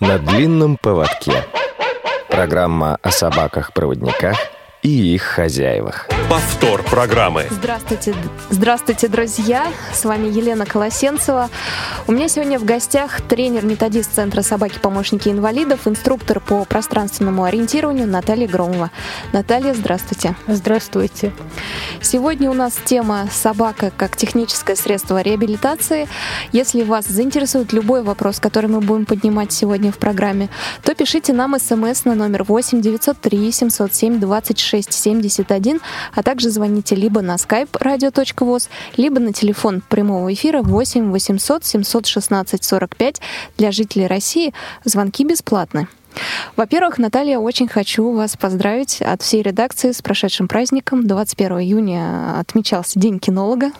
На длинном поводке. Программа о собаках-проводниках и их хозяевах. Повтор программы. Здравствуйте, здравствуйте, друзья! С вами Елена Колосенцева. У меня сегодня в гостях тренер-методист Центра собаки-помощники инвалидов, инструктор по пространственному ориентированию Наталья Громова. Наталья, здравствуйте. Здравствуйте. Сегодня у нас тема «Собака как техническое средство реабилитации». Если вас заинтересует любой вопрос, который мы будем поднимать сегодня в программе, то пишите нам смс на номер 8 903 707 26 71, а также звоните либо на skype radio.voz, либо на телефон прямого эфира 8 800 716 45 для жителей России. Звонки бесплатны. Во-первых, Наталья, очень хочу вас поздравить от всей редакции с прошедшим праздником. 21 июня отмечался День кинолога.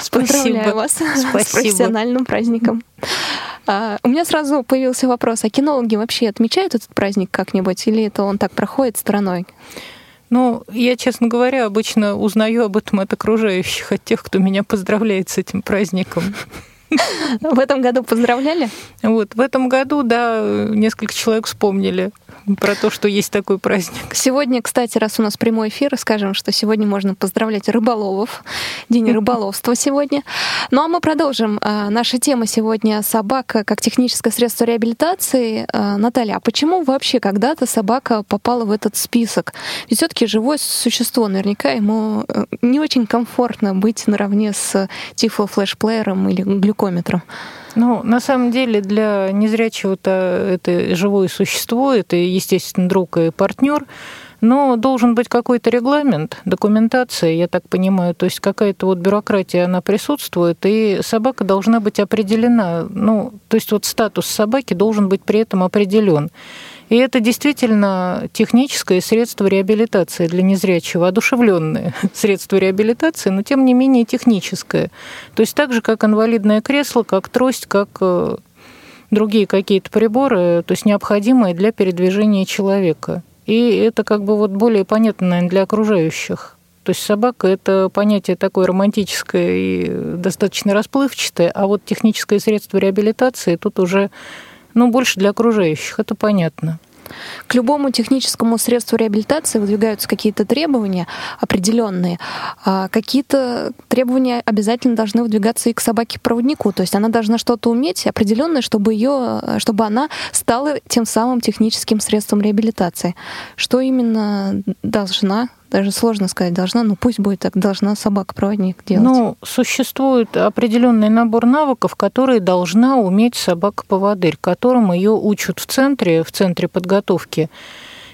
Спасибо. Поздравляю вас Спасибо. с профессиональным праздником. А, у меня сразу появился вопрос, а кинологи вообще отмечают этот праздник как-нибудь, или это он так проходит стороной? Ну, я, честно говоря, обычно узнаю об этом от окружающих, от тех, кто меня поздравляет с этим праздником. В этом году поздравляли? Вот, в этом году, да, несколько человек вспомнили про то, что есть такой праздник. Сегодня, кстати, раз у нас прямой эфир, скажем, что сегодня можно поздравлять рыболовов. День рыболовства сегодня. Ну а мы продолжим. А, Наша тема сегодня собака как техническое средство реабилитации. А, Наталья, а почему вообще когда-то собака попала в этот список? Ведь все-таки живое существо, наверняка ему э, не очень комфортно быть наравне с тифло-флешплеером или глюкометром. Ну, на самом деле, для незрячего-то это живое существо, это, естественно, друг и партнер, но должен быть какой-то регламент, документация, я так понимаю, то есть какая-то вот бюрократия, она присутствует, и собака должна быть определена, ну, то есть вот статус собаки должен быть при этом определен. И это действительно техническое средство реабилитации для незрячего, одушевленное средство реабилитации, но тем не менее техническое. То есть так же, как инвалидное кресло, как трость, как э, другие какие-то приборы, то есть необходимые для передвижения человека. И это как бы вот более понятно, наверное, для окружающих. То есть собака – это понятие такое романтическое и достаточно расплывчатое, а вот техническое средство реабилитации тут уже ну, больше для окружающих, это понятно. К любому техническому средству реабилитации выдвигаются какие-то требования определенные. А какие-то требования обязательно должны выдвигаться и к собаке-проводнику. То есть она должна что-то уметь определенное, чтобы, ее, чтобы она стала тем самым техническим средством реабилитации. Что именно должна даже сложно сказать, должна, но пусть будет так, должна собака-проводник делать. Ну, существует определенный набор навыков, которые должна уметь собака-поводырь, которым ее учат в центре, в центре подготовки.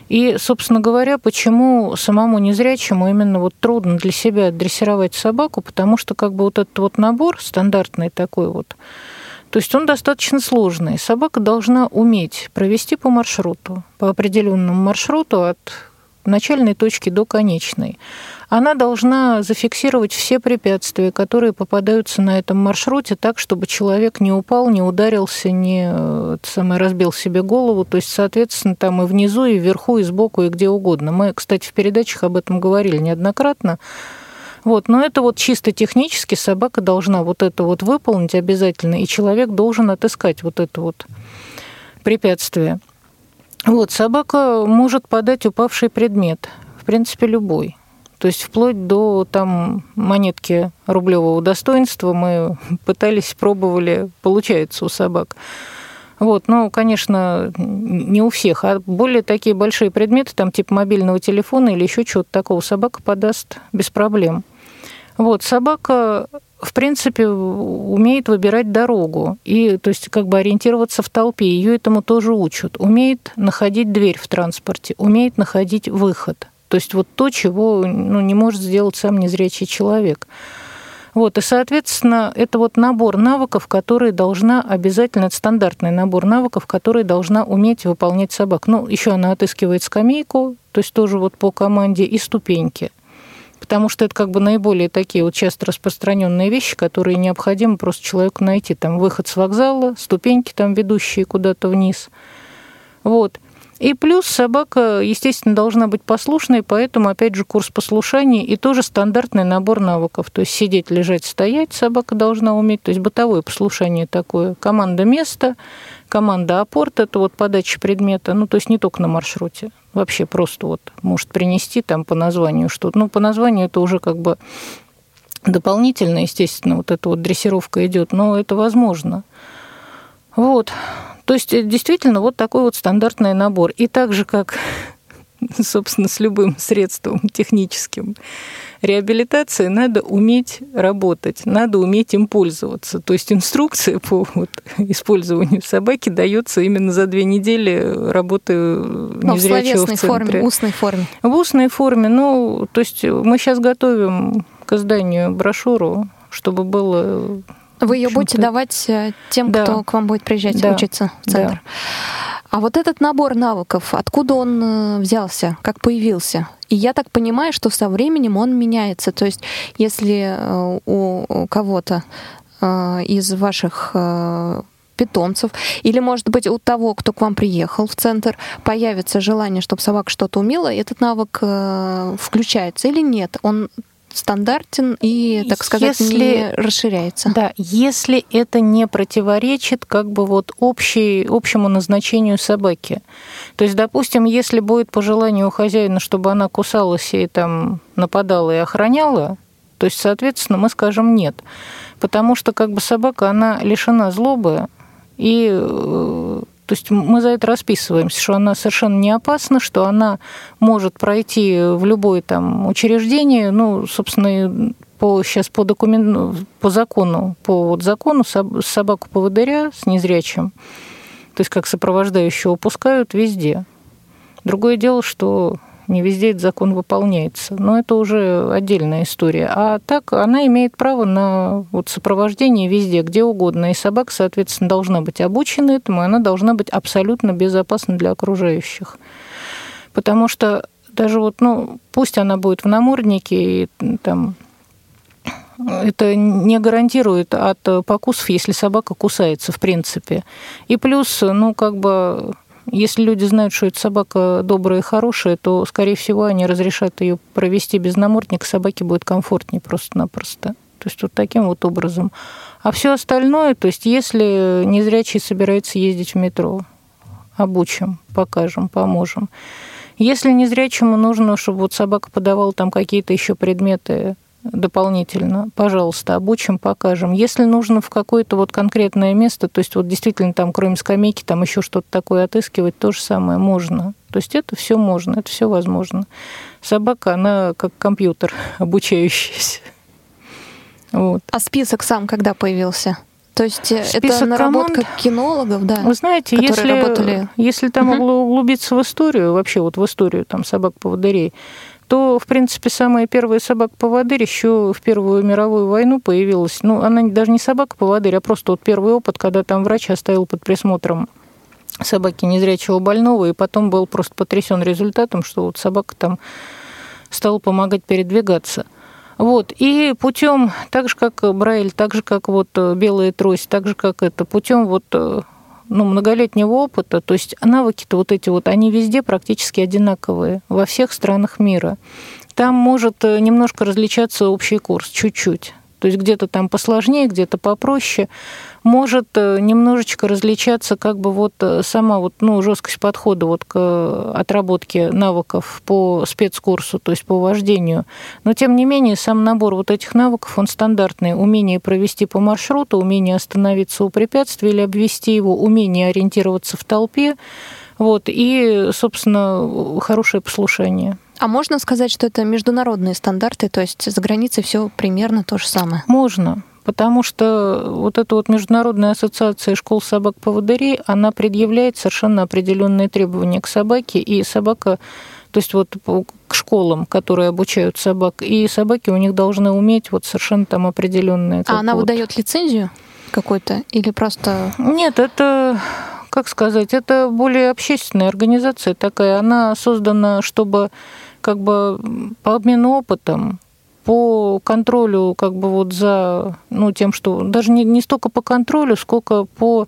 И, собственно говоря, почему самому незрячему именно вот трудно для себя дрессировать собаку, потому что как бы вот этот вот набор стандартный такой вот, то есть он достаточно сложный. Собака должна уметь провести по маршруту, по определенному маршруту от начальной точки до конечной. Она должна зафиксировать все препятствия, которые попадаются на этом маршруте, так, чтобы человек не упал, не ударился, не э, самое, разбил себе голову. То есть, соответственно, там и внизу, и вверху, и сбоку, и где угодно. Мы, кстати, в передачах об этом говорили неоднократно. Вот, но это вот чисто технически собака должна вот это вот выполнить обязательно, и человек должен отыскать вот это вот препятствие. Вот, собака может подать упавший предмет, в принципе, любой. То есть вплоть до там монетки рублевого достоинства мы пытались, пробовали, получается у собак. Вот, ну, конечно, не у всех, а более такие большие предметы, там типа мобильного телефона или еще чего-то такого, собака подаст без проблем. Вот, собака в принципе, умеет выбирать дорогу и, то есть, как бы ориентироваться в толпе. Ее этому тоже учат. Умеет находить дверь в транспорте, умеет находить выход. То есть вот то, чего ну, не может сделать сам незрячий человек. Вот, и, соответственно, это вот набор навыков, которые должна обязательно, это стандартный набор навыков, которые должна уметь выполнять собак. Ну, еще она отыскивает скамейку, то есть тоже вот по команде, и ступеньки потому что это как бы наиболее такие вот часто распространенные вещи, которые необходимо просто человеку найти. Там выход с вокзала, ступеньки там ведущие куда-то вниз. Вот. И плюс собака, естественно, должна быть послушной, поэтому, опять же, курс послушания и тоже стандартный набор навыков. То есть сидеть, лежать, стоять собака должна уметь, то есть бытовое послушание такое. Команда места, команда апорт, это вот подача предмета, ну, то есть не только на маршруте, вообще просто вот может принести там по названию что-то. Ну, по названию это уже как бы дополнительно, естественно, вот эта вот дрессировка идет, но это возможно. Вот. То есть действительно вот такой вот стандартный набор. И так же, как собственно, с любым средством техническим реабилитации надо уметь работать, надо уметь им пользоваться. То есть инструкция по вот, использованию собаки дается именно за две недели работы Но незрячего в, в форме, устной форме. В устной форме. Ну, то есть мы сейчас готовим к изданию брошюру, чтобы было... Вы ее будете давать э, тем, да. кто к вам будет приезжать да. учиться в центр. Да. А вот этот набор навыков, откуда он э, взялся, как появился? И я так понимаю, что со временем он меняется. То есть, если э, у кого-то э, из ваших питомцев, или, может быть, у того, кто к вам приехал в центр, появится желание, чтобы собака что-то умела, этот навык включается или нет? Он стандартен и, так сказать, если, не расширяется. Да, если это не противоречит как бы вот общей, общему назначению собаки. То есть, допустим, если будет по желанию у хозяина, чтобы она кусалась и там нападала и охраняла, то есть, соответственно, мы скажем нет. Потому что как бы собака, она лишена злобы, и э, то есть мы за это расписываемся, что она совершенно не опасна, что она может пройти в любое там учреждение, ну, собственно, по, сейчас по, документу, по закону, по вот закону собаку поводыря с незрячим, то есть как сопровождающего, пускают везде. Другое дело, что не везде этот закон выполняется. Но это уже отдельная история. А так она имеет право на вот сопровождение везде, где угодно. И собака, соответственно, должна быть обучена этому, и она должна быть абсолютно безопасна для окружающих. Потому что даже вот, ну, пусть она будет в наморднике и там это не гарантирует от покусов, если собака кусается, в принципе. И плюс, ну, как бы если люди знают, что эта собака добрая и хорошая, то, скорее всего, они разрешат ее провести без намордника, собаке будет комфортнее просто-напросто. То есть вот таким вот образом. А все остальное, то есть если незрячий собирается ездить в метро, обучим, покажем, поможем. Если незрячему нужно, чтобы вот собака подавала там какие-то еще предметы дополнительно, пожалуйста, обучим, покажем. Если нужно в какое-то вот конкретное место, то есть вот действительно там, кроме скамейки, там еще что-то такое отыскивать, то же самое можно. То есть это все можно, это все возможно. Собака, она как компьютер обучающийся. Вот. А список сам когда появился? То есть э, Список это наработка команд, кинологов, да? Вы знаете, если, работали... если там угу. углубиться в историю, вообще вот в историю там собак-поводырей, то, в принципе, самая первая собака-поводырь еще в Первую мировую войну появилась. Ну, она даже не собака-поводырь, а просто вот первый опыт, когда там врач оставил под присмотром собаки незрячего больного, и потом был просто потрясен результатом, что вот собака там стала помогать передвигаться. Вот. И путем, так же как Брайль, так же как вот белая трость, так же как это, путем вот ну, многолетнего опыта, то есть навыки-то вот эти вот, они везде практически одинаковые, во всех странах мира. Там может э, немножко различаться общий курс, чуть-чуть. То есть где-то там посложнее, где-то попроще может э, немножечко различаться как бы вот э, сама вот, ну, жесткость подхода вот к отработке навыков по спецкурсу, то есть по вождению. Но, тем не менее, сам набор вот этих навыков, он стандартный. Умение провести по маршруту, умение остановиться у препятствия или обвести его, умение ориентироваться в толпе, вот, и, собственно, хорошее послушание. А можно сказать, что это международные стандарты, то есть за границей все примерно то же самое? Можно потому что вот эта вот Международная ассоциация школ собак-поводырей, она предъявляет совершенно определенные требования к собаке, и собака то есть вот к школам, которые обучают собак, и собаки у них должны уметь вот совершенно там определенные. А она вот... выдает лицензию какой-то или просто? Нет, это как сказать, это более общественная организация такая. Она создана, чтобы как бы по обмену опытом по контролю, как бы вот за, ну, тем, что даже не, не столько по контролю, сколько по,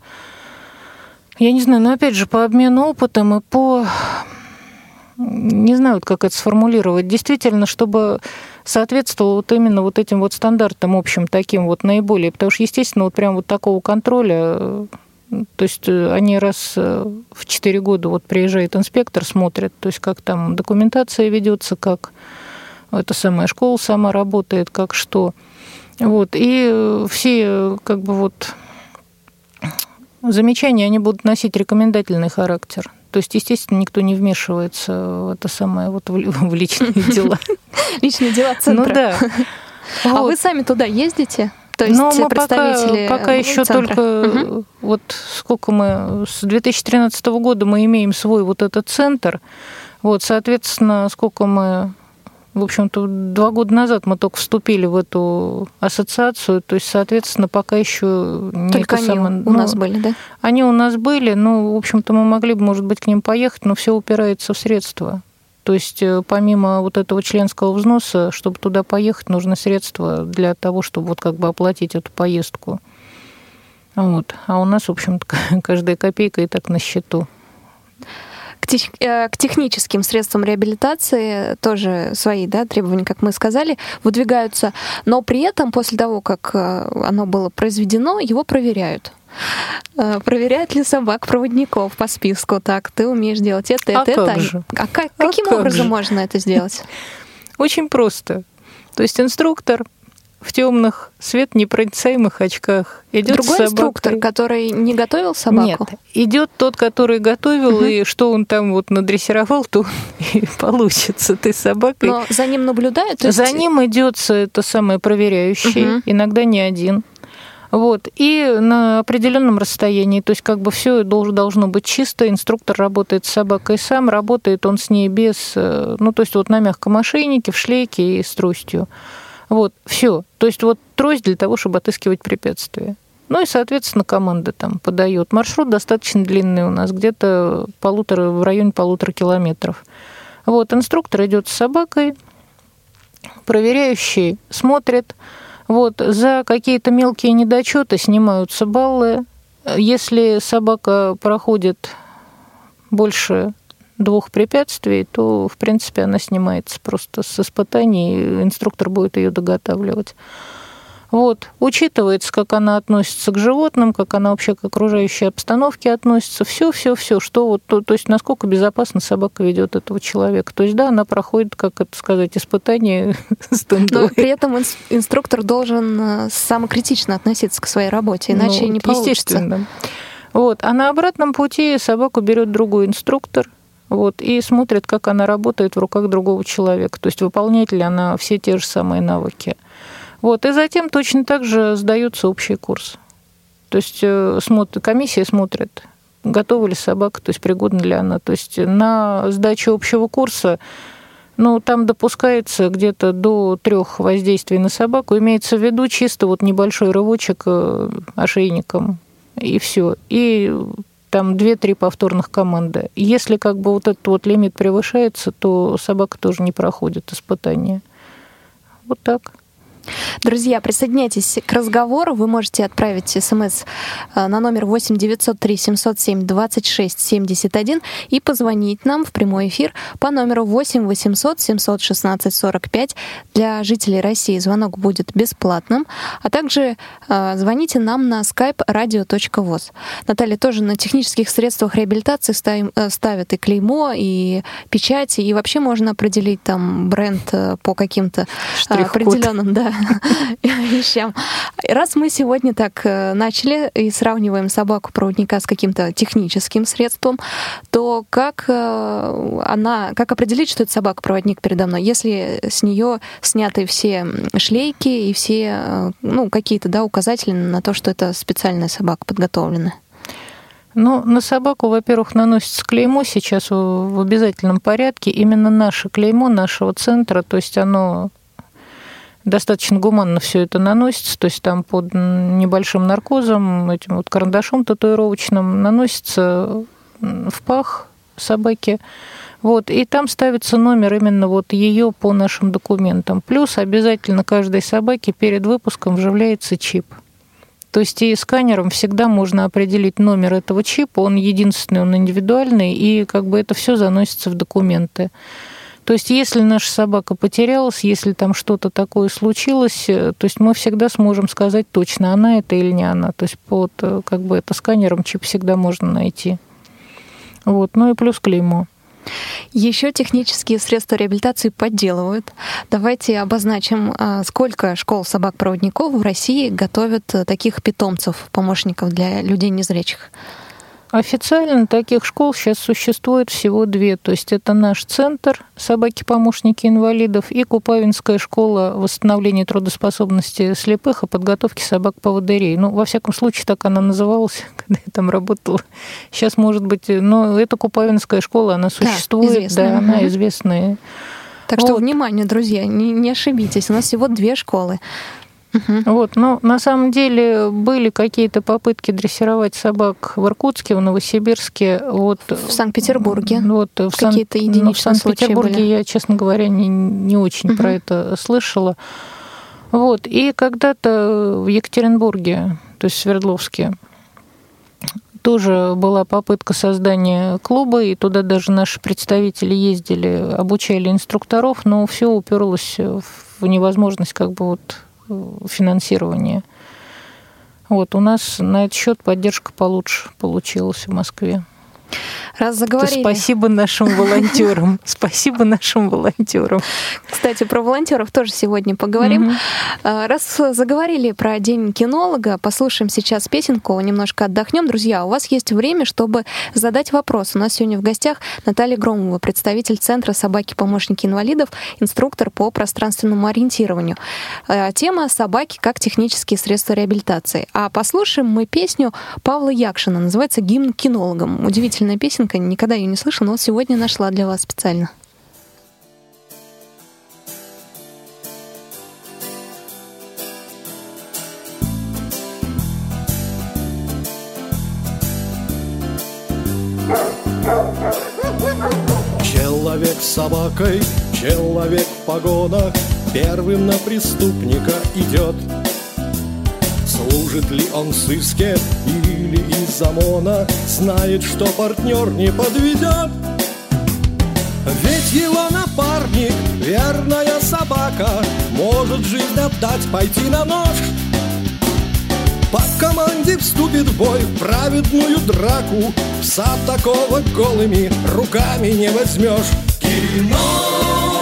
я не знаю, но опять же, по обмену опытом и по, не знаю, как это сформулировать, действительно, чтобы соответствовало вот именно вот этим вот стандартам общим таким вот наиболее, потому что, естественно, вот прям вот такого контроля То есть э, они раз э, в 4 года вот приезжает инспектор, смотрит, то есть как там документация ведется, как эта самая школа сама работает, как что. Вот. И все как бы вот замечания, они будут носить рекомендательный характер. То есть, естественно, никто не вмешивается в это самое вот в личные дела. Личные дела центра. Ну да. А вы сами туда ездите? То есть Но мы представители пока, пока еще центра. только Угу. вот сколько мы с 2013 года мы имеем свой вот этот центр. Вот, соответственно, сколько мы в общем-то, два года назад мы только вступили в эту ассоциацию, то есть, соответственно, пока еще не Только они самое- у ну, нас были, да? Они у нас были, ну, в общем-то, мы могли бы, может быть, к ним поехать, но все упирается в средства. То есть, э, помимо вот этого членского взноса, чтобы туда поехать, нужны средства для того, чтобы вот как бы оплатить эту поездку. Вот. А у нас, в общем-то, каждая копейка и так на счету. К, тех- э, к техническим средствам реабилитации тоже свои да, требования, как мы сказали, выдвигаются, но при этом после того, как э, оно было произведено, его проверяют. Э, Проверяют ли собак-проводников по списку? Так, ты умеешь делать это, А это, как это. же? А как- А каким как образом же? можно это сделать? Очень просто. То есть инструктор в темных светонепроницаемых очках идет Другой инструктор, который не готовил собаку? Нет, идет тот, который готовил, и что он там вот надрессировал, то и получится. Ты собакой. Но за ним наблюдают? есть- За ним идет это самое проверяющий, Мгм. иногда не один. Вот. И на определенном расстоянии, то есть как бы все должно быть чисто, инструктор работает с собакой сам, работает он с ней без, э, ну то есть вот на мягком ошейнике, в шлейке и с тростью. Вот, все. То есть вот трость для того, чтобы отыскивать препятствия. Ну и, соответственно, команда там подает. Маршрут достаточно длинный у нас, где-то полутора, в районе полутора километров. Вот, инструктор идет с собакой, проверяющий смотрит, вот, за какие-то мелкие недочеты снимаются баллы. Если собака проходит больше двух препятствий, то, в принципе, она снимается просто с испытаний, инструктор будет ее доготавливать. Вот. Учитывается, как она относится к животным, как она вообще к окружающей обстановке относится. Все, все, все, что вот, то, то есть насколько безопасно собака ведет этого человека. То есть, да, она проходит, как это сказать, испытание Но стендовое. при этом инс- инструктор должен э, самокритично относиться к своей работе, иначе Ну, не получится. Естественно. Вот. А на обратном пути собаку берет другой инструктор, вот, и смотрит, как она работает в руках другого человека. То есть выполняет ли она все те же самые навыки. Вот, и затем точно так же сдается общий курс. То есть э, смотр- комиссия смотрит, готова ли собака, то есть пригодна ли она. То есть на сдачу общего курса ну, там допускается где-то до трех воздействий на собаку. Имеется в виду чисто вот небольшой рывочек э, ошейником, и все. И там две-три повторных команды. Если как бы вот этот вот лимит превышается, то собака тоже не проходит испытания. Вот так. Друзья, присоединяйтесь к разговору. Вы можете отправить смс э, на номер 8 903 707 26 71 и позвонить нам в прямой эфир по номеру 8 800 716 45. Для жителей России звонок будет бесплатным. А также э, звоните нам на skype radio.voz. Наталья тоже на технических средствах реабилитации ставим- э, ставят и клеймо, и печати, и вообще можно определить там бренд э, по каким-то определенным да, вещам. Раз мы сегодня так э, начали и сравниваем собаку-проводника с каким-то техническим средством, то как э, она, как определить, что это собака-проводник передо мной, если с нее сняты все шлейки и все, э, ну, какие-то, да, указатели на то, что это специальная собака подготовлена? Ну, на собаку, во-первых, наносится клеймо сейчас в обязательном порядке. Именно наше клеймо нашего центра, то есть оно достаточно гуманно все это наносится, то есть там под небольшим наркозом, этим вот карандашом татуировочным наносится в пах собаки. Вот, и там ставится номер именно вот ее по нашим документам. Плюс обязательно каждой собаке перед выпуском вживляется чип. То есть и сканером всегда можно определить номер этого чипа, он единственный, он индивидуальный, и как бы это все заносится в документы. То есть, если наша собака потерялась, если там что-то такое случилось, то есть мы всегда сможем сказать точно, она это или не она. То есть под как бы это сканером чип всегда можно найти. Вот. Ну и плюс клеймо. Еще технические средства реабилитации подделывают. Давайте обозначим, а, сколько школ собак-проводников в России готовят э, таких питомцев, помощников для людей незрячих. Официально таких школ сейчас существует всего две. То есть это наш центр «Собаки-помощники инвалидов» и Купавинская школа восстановления трудоспособности слепых и подготовки собак-поводырей. Ну, во всяком случае, так она называлась, когда я там работала. Сейчас, может быть, но это Купавинская школа, она существует, да, да она известная. Так вот. что, внимание, друзья, не, не ошибитесь, у нас всего две школы. Угу. Вот, но на самом деле были какие-то попытки дрессировать собак в Иркутске, в Новосибирске, вот в Санкт-Петербурге. Вот в какие-то единичные ну, в Санкт-Петербурге я, честно говоря, не, не очень угу. про это слышала. Вот и когда-то в Екатеринбурге, то есть в Свердловске, тоже была попытка создания клуба, и туда даже наши представители ездили, обучали инструкторов, но все уперлось в невозможность как бы вот финансирования. Вот, у нас на этот счет поддержка получше получилась в Москве. Раз заговорили. То спасибо нашим волонтерам. Спасибо нашим волонтерам. Кстати, про волонтеров тоже сегодня поговорим. А, раз заговорили про День кинолога, послушаем сейчас песенку, немножко отдохнем. Друзья, у вас есть время, чтобы задать вопрос. У нас сегодня в гостях Наталья Громова, представитель Центра «Собаки-помощники инвалидов», инструктор по пространственному ориентированию. А, тема «Собаки как технические средства реабилитации». А послушаем мы песню Павла Якшина, называется «Гимн кинологам». Удивительная песенка, песенка, никогда ее не слышала, но сегодня нашла для вас специально. Человек с собакой, человек в погонах, Первым на преступника идет. Служит ли он в сыске из ОМОНа Знает, что партнер не подведет Ведь его напарник, верная собака Может жизнь отдать, пойти на нож. По команде вступит в бой в праведную драку Пса такого голыми руками не возьмешь Кино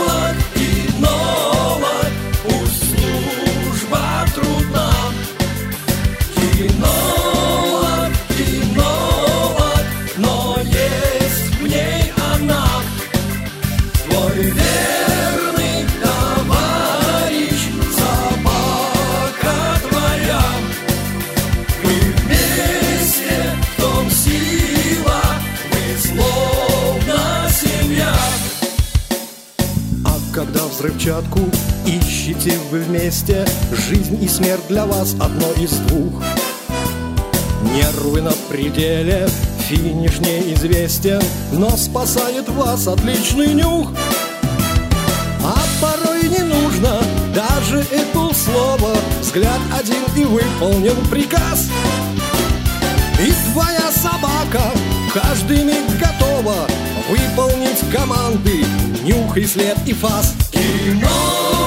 Вместе Жизнь и смерть для вас одно из двух. Нервы на пределе Финиш неизвестен Но спасает вас отличный нюх. А порой не нужно даже и полслова Взгляд один и выполнен приказ. И твоя собака каждый миг готова Выполнить команды. Нюх и след и фас. Кинолог,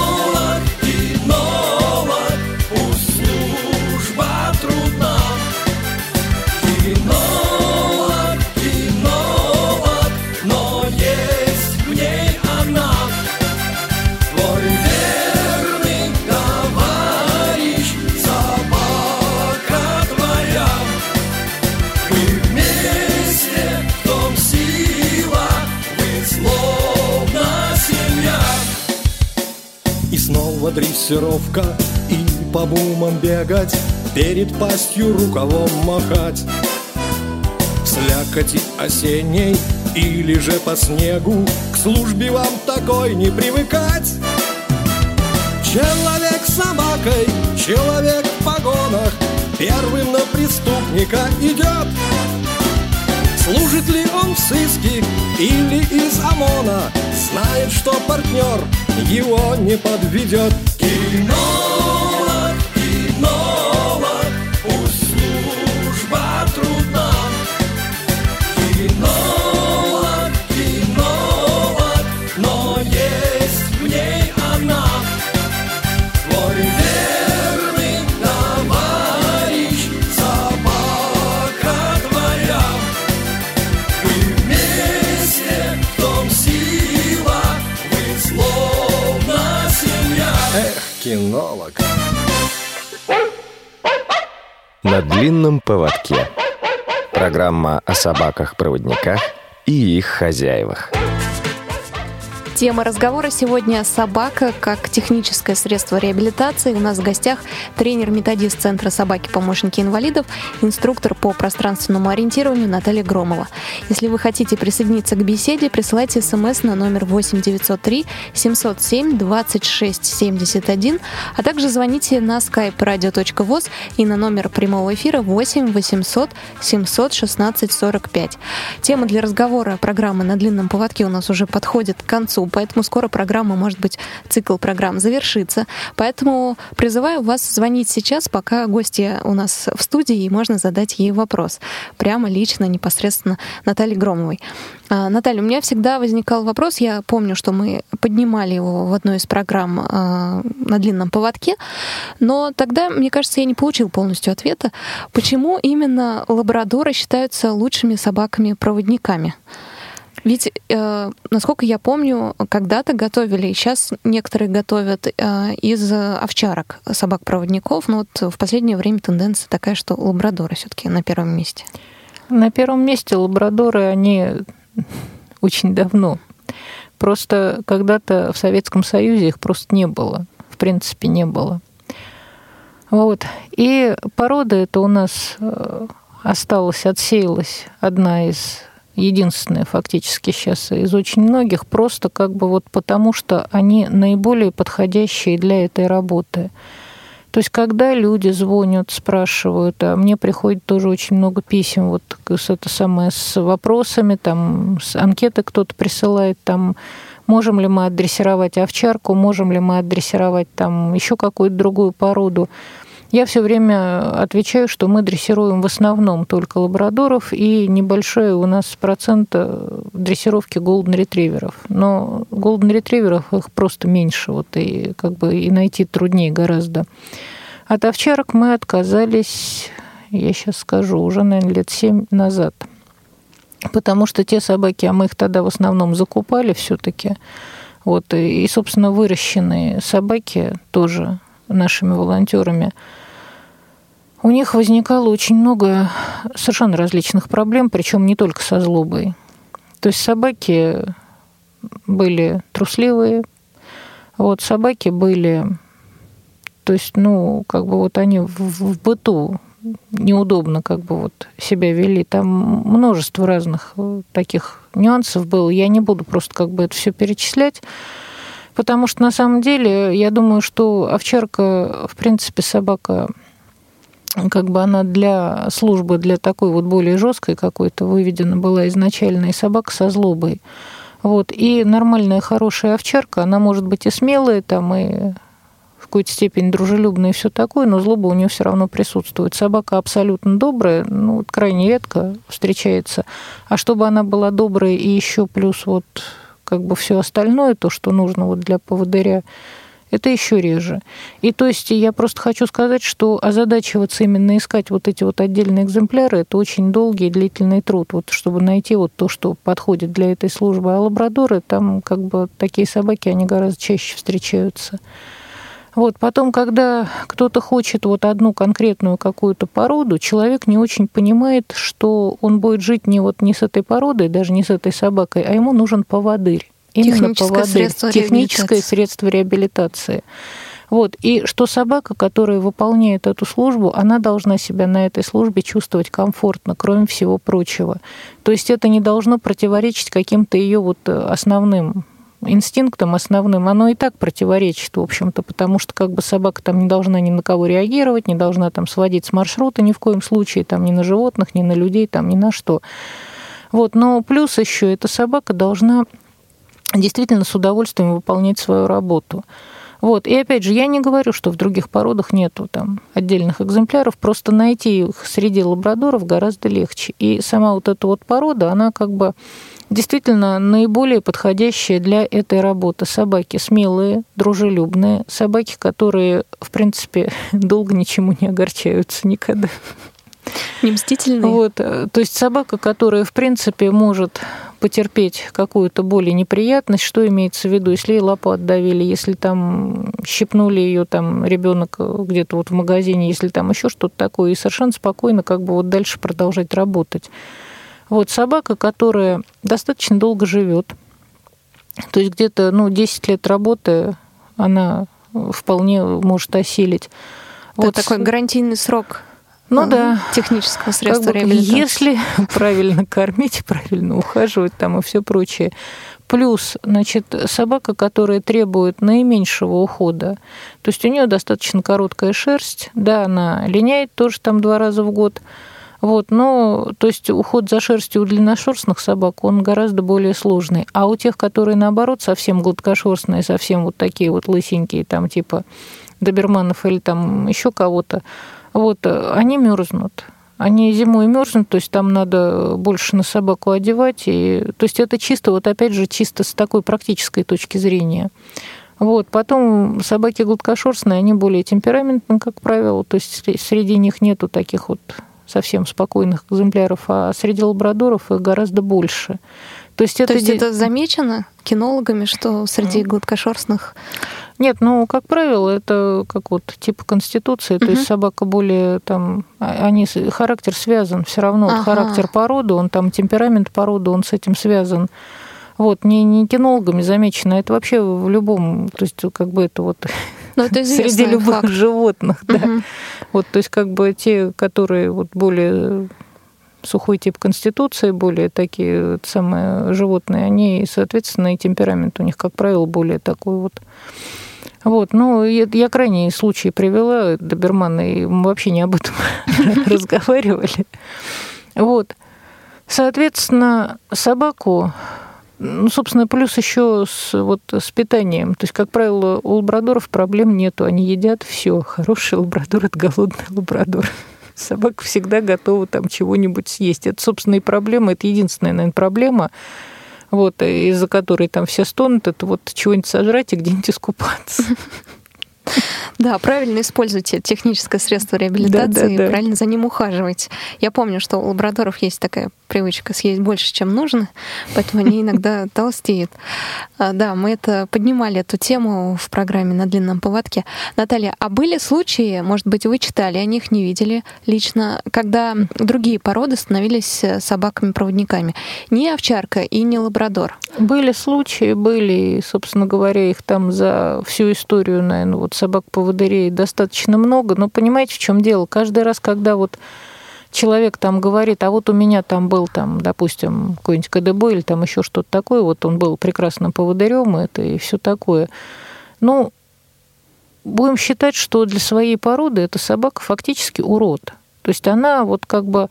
дрессировка И по бумам бегать Перед пастью рукавом махать. Слякоти осенней Или же по снегу К службе вам такой не привыкать. Человек с собакой, человек в погонах Первым на преступника идет. Служит ли он в сыске или из ОМОНа Знает, что партнер его не подведет Y no. Программа о собаках-проводниках и их хозяевах. Тема разговора сегодня «Собака как техническое средство реабилитации». У нас в гостях тренер-методист Центра собаки-помощники инвалидов, инструктор по пространственному ориентированию Наталья Громова. Если вы хотите присоединиться к беседе, присылайте смс на номер 8903 707 26 71, а также звоните на skype radio.voz и на номер прямого эфира 8 800 716 45. Тема для разговора программы «На длинном поводке» у нас уже подходит к концу поэтому скоро программа, может быть, цикл программ завершится. Поэтому призываю вас звонить сейчас, пока гостья у нас в студии, и можно задать ей вопрос. Прямо лично, непосредственно Наталье Громовой. А, Наталья, у меня всегда возникал вопрос, я помню, что мы поднимали его в одной из программ а, на длинном поводке, но тогда, мне кажется, я не получил полностью ответа, почему именно лабрадоры считаются лучшими собаками-проводниками. Ведь, э, насколько я помню, когда-то готовили, сейчас некоторые готовят э, из овчарок собак-проводников, но вот в последнее время тенденция такая, что лабрадоры все-таки на первом месте. На первом месте лабрадоры, они очень давно. Просто когда-то в Советском Союзе их просто не было. В принципе, не было. Вот. И порода это у нас э, осталась, отсеялась одна из единственные фактически сейчас из очень многих, просто как бы вот потому, что они наиболее подходящие для этой работы. То есть, когда люди звонят, спрашивают, а мне приходит тоже очень много писем, вот с, это самое, с вопросами, там, с анкеты кто-то присылает, там, можем ли мы адресировать овчарку, можем ли мы адресировать там еще какую-то другую породу. Я все время отвечаю, что мы дрессируем в основном только лабрадоров, и небольшой у нас процент э, дрессировки голден ретриверов. Но голден ретриверов их просто меньше, вот и как бы и найти труднее гораздо. От овчарок мы отказались, я сейчас скажу, уже, наверное, лет семь назад. Потому что те собаки, а мы их тогда в основном закупали все-таки, вот, и, собственно, выращенные собаки тоже нашими волонтерами, у них возникало очень много совершенно различных проблем, причем не только со злобой. То есть собаки были трусливые, вот собаки были, то есть, ну, как бы вот они в, в быту неудобно как бы вот себя вели. Там множество разных таких нюансов было. Я не буду просто как бы это все перечислять. Потому что на самом деле я думаю, что овчарка, в принципе, собака как бы она для службы, для такой вот более жесткой какой-то выведена была изначально, и собака со злобой. Вот. И нормальная, хорошая овчарка, она может быть и смелая, там, и в какой-то степени дружелюбная и все такое, но злоба у нее все равно присутствует. Собака абсолютно добрая, ну, крайне редко встречается. А чтобы она была добрая и еще плюс вот как бы все остальное, то, что нужно вот для поводыря, это еще реже. И то есть я просто хочу сказать, что озадачиваться именно искать вот эти вот отдельные экземпляры, это очень долгий и длительный труд, вот, чтобы найти вот то, что подходит для этой службы. А лабрадоры, там как бы такие собаки, они гораздо чаще встречаются. Вот, потом, когда кто-то хочет вот одну конкретную какую-то породу, человек не очень понимает, что он будет жить не вот не с этой породой, даже не с этой собакой, а ему нужен поводырь. Именно техническое средство техническое средство реабилитации. Вот. И что собака, которая выполняет эту службу, она должна себя на этой службе чувствовать комфортно, кроме всего прочего. То есть это не должно противоречить каким-то ее вот э, основным инстинктам основным, оно и так противоречит, в общем-то, потому что как бы собака там не должна ни на кого реагировать, не должна там сводить с маршрута ни в коем случае, там ни на животных, ни на людей, там ни на что. Вот, но плюс еще эта собака должна действительно с удовольствием выполнять свою работу. Вот. И опять же, я не говорю, что в других породах нету там отдельных экземпляров, просто найти их среди лабрадоров гораздо легче. И сама вот эта вот порода, она как бы действительно наиболее подходящая для этой работы. Собаки смелые, дружелюбные, собаки, которые, в принципе, долго ничему не огорчаются никогда. Не мстительные? Вот. То есть собака, которая, в принципе, может потерпеть какую-то более неприятность, что имеется в виду, если ей лапу отдавили, если там щипнули ее там ребенок где-то вот в магазине, если там еще что-то такое, и совершенно спокойно как бы вот дальше продолжать работать. Вот собака, которая достаточно долго живет, то есть где-то ну, 10 лет работы она вполне может осилить. Это вот такой гарантийный срок ну да. Технического средства как бы, Если правильно кормить, правильно ухаживать там и все прочее. Плюс, значит, собака, которая требует наименьшего ухода, то есть у нее достаточно короткая шерсть, да, она линяет тоже там два раза в год, вот, но, то есть уход за шерстью у длинношерстных собак, он гораздо более сложный. А у тех, которые, наоборот, совсем гладкошерстные, совсем вот такие вот лысенькие, там типа доберманов или там еще кого-то, вот, они мерзнут. Они зимой мерзнут, то есть там надо больше на собаку одевать. И, то есть это чисто, вот опять же, чисто с такой практической точки зрения. Вот. Потом собаки гладкошерстные, они более темпераментные, как правило, то есть среди них нету таких вот совсем спокойных экземпляров, а среди лабрадоров их гораздо больше. То есть, это, То есть это замечено кинологами, что среди гладкошерстных нет, ну, как правило, это как вот типа конституции, угу. то есть собака более там, а, они, характер связан все равно, ага. характер породы, он там темперамент породы, он с этим связан. Вот, не, не кинологами замечено, это вообще в любом, то есть как бы это вот ну, это среди любых факт. животных, да. Угу. Вот, то есть как бы те, которые вот более сухой тип конституции, более такие самые животные, они, соответственно, и темперамент у них, как правило, более такой вот вот, ну, я, я крайние случаи привела, доберманы, и мы вообще не об этом разговаривали. Вот. Соответственно, собаку, ну, собственно, плюс еще с, вот, с питанием. То есть, как правило, у лабрадоров проблем нету. Они едят все. Хороший лабрадор – это голодный лабрадор. Собака всегда готова там чего-нибудь съесть. Это, собственно, и проблема. Это единственная, наверное, проблема вот, из-за которой там все стонут, это вот чего-нибудь сожрать и где-нибудь искупаться. Да, правильно используйте техническое средство реабилитации да, да, да. правильно за ним ухаживать. Я помню, что у лабрадоров есть такая привычка съесть больше, чем нужно, поэтому они иногда толстеют. А, да, мы это поднимали эту тему в программе на длинном поводке. Наталья, а были случаи, может быть, вы читали, о них не видели лично, когда другие породы становились э, собаками-проводниками? Не овчарка и не лабрадор. Были случаи, были, собственно говоря, их там за всю историю, наверное, вот собак-поводырей достаточно много, но понимаете, в чем дело? Каждый раз, когда вот человек там говорит, а вот у меня там был там, допустим, какой-нибудь КДБ или там еще что-то такое, вот он был прекрасным поводырем, это и все такое. Ну, будем считать, что для своей породы эта собака фактически урод. То есть она вот как бы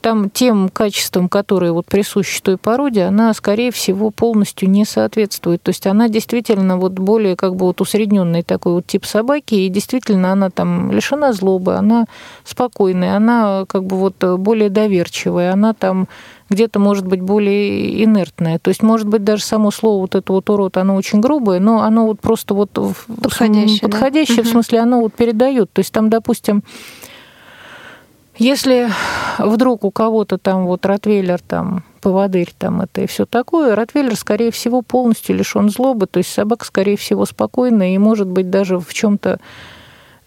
там тем качествам, которые вот присущи той породе, она, скорее всего, полностью не соответствует. То есть она действительно вот более как бы вот усредненный такой вот тип собаки, и действительно она там лишена злобы, она спокойная, она как бы вот более доверчивая, она там где-то может быть более инертная. То есть, может быть, даже само слово вот это вот урод, оно очень грубое, но оно вот просто вот подходящее, подходящее да? в смысле, оно вот передает. То есть там, допустим, если вдруг у кого-то там вот Ротвейлер там поводырь там это и все такое, Ротвейлер, скорее всего, полностью лишен злобы, то есть собака, скорее всего, спокойная и, может быть, даже в чем-то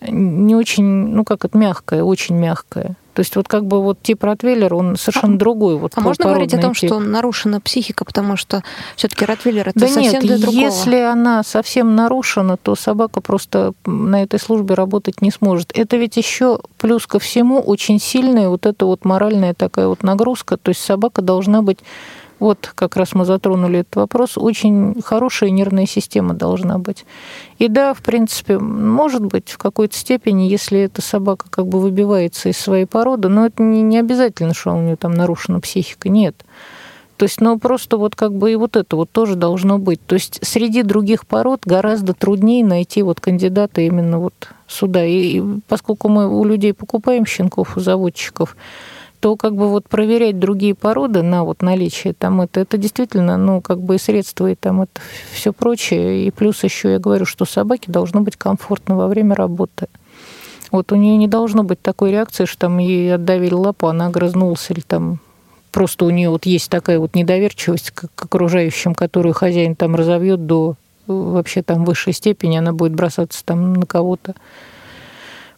не очень, ну как это, мягкая, очень мягкая. То есть вот как бы вот тип Ротвейлер, он совершенно а, другой. Вот а можно говорить о том, тип. что нарушена психика, потому что все-таки Ротвейлер это да совсем нет, для другого? если она совсем нарушена, то собака просто на этой службе работать не сможет. Это ведь еще плюс ко всему очень сильная вот эта вот моральная такая вот нагрузка. То есть собака должна быть вот как раз мы затронули этот вопрос, очень хорошая нервная система должна быть. И да, в принципе, может быть, в какой-то степени, если эта собака как бы выбивается из своей породы, но это не, не обязательно, что у нее там нарушена психика, нет. То есть, ну, просто вот как бы и вот это вот тоже должно быть. То есть среди других пород гораздо труднее найти вот кандидата именно вот сюда. И, и поскольку мы у людей покупаем щенков, у заводчиков, то как бы вот проверять другие породы на вот наличие там это, это действительно, ну, как бы и средства, и там это все прочее. И плюс еще я говорю, что собаке должно быть комфортно во время работы. Вот у нее не должно быть такой реакции, что там ей отдавили лапу, она огрызнулась или там просто у нее вот есть такая вот недоверчивость к, к окружающим, которую хозяин там разовьет до вообще там высшей степени, она будет бросаться там на кого-то.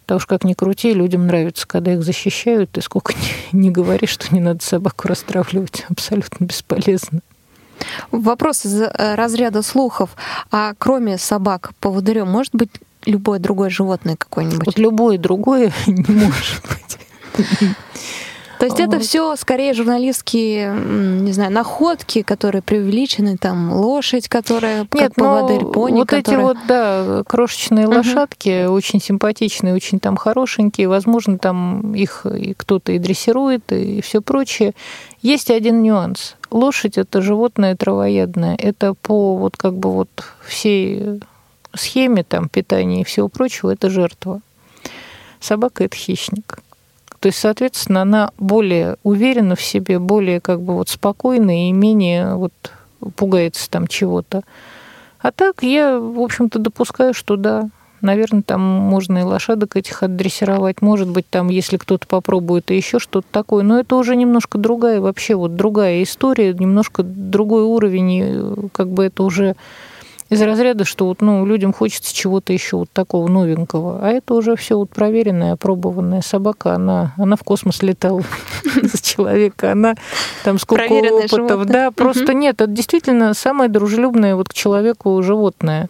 Потому что, как ни крути, людям нравится, когда их защищают, и сколько ни, не говори, что не надо собаку расстравливать, абсолютно бесполезно. Вопрос из э, разряда слухов. А кроме собак, поводырем может быть любое другое животное какое-нибудь? Вот любое другое не может быть. То есть это все скорее журналистские, не знаю, находки, которые преувеличены, там лошадь, которая Нет, как поводырь, пони, вот которая... эти вот, да, крошечные угу. лошадки, очень симпатичные, очень там хорошенькие, возможно, там их и кто-то и дрессирует, и все прочее. Есть один нюанс. Лошадь это животное травоядное. Это по вот как бы вот всей схеме там питания и всего прочего, это жертва. Собака это хищник. То есть, соответственно, она более уверена в себе, более как бы вот спокойна и менее вот пугается там чего-то. А так я, в общем-то, допускаю, что да, наверное, там можно и лошадок этих отдрессировать. Может быть, там, если кто-то попробует, и еще что-то такое. Но это уже немножко другая, вообще вот другая история, немножко другой уровень, и как бы это уже из разряда, что вот, ну, людям хочется чего-то еще вот такого новенького. А это уже все вот проверенная, опробованная собака. Она, она в космос летала за человека. Она там сколько опытов. Да, просто нет. Это действительно самое дружелюбное вот к человеку животное.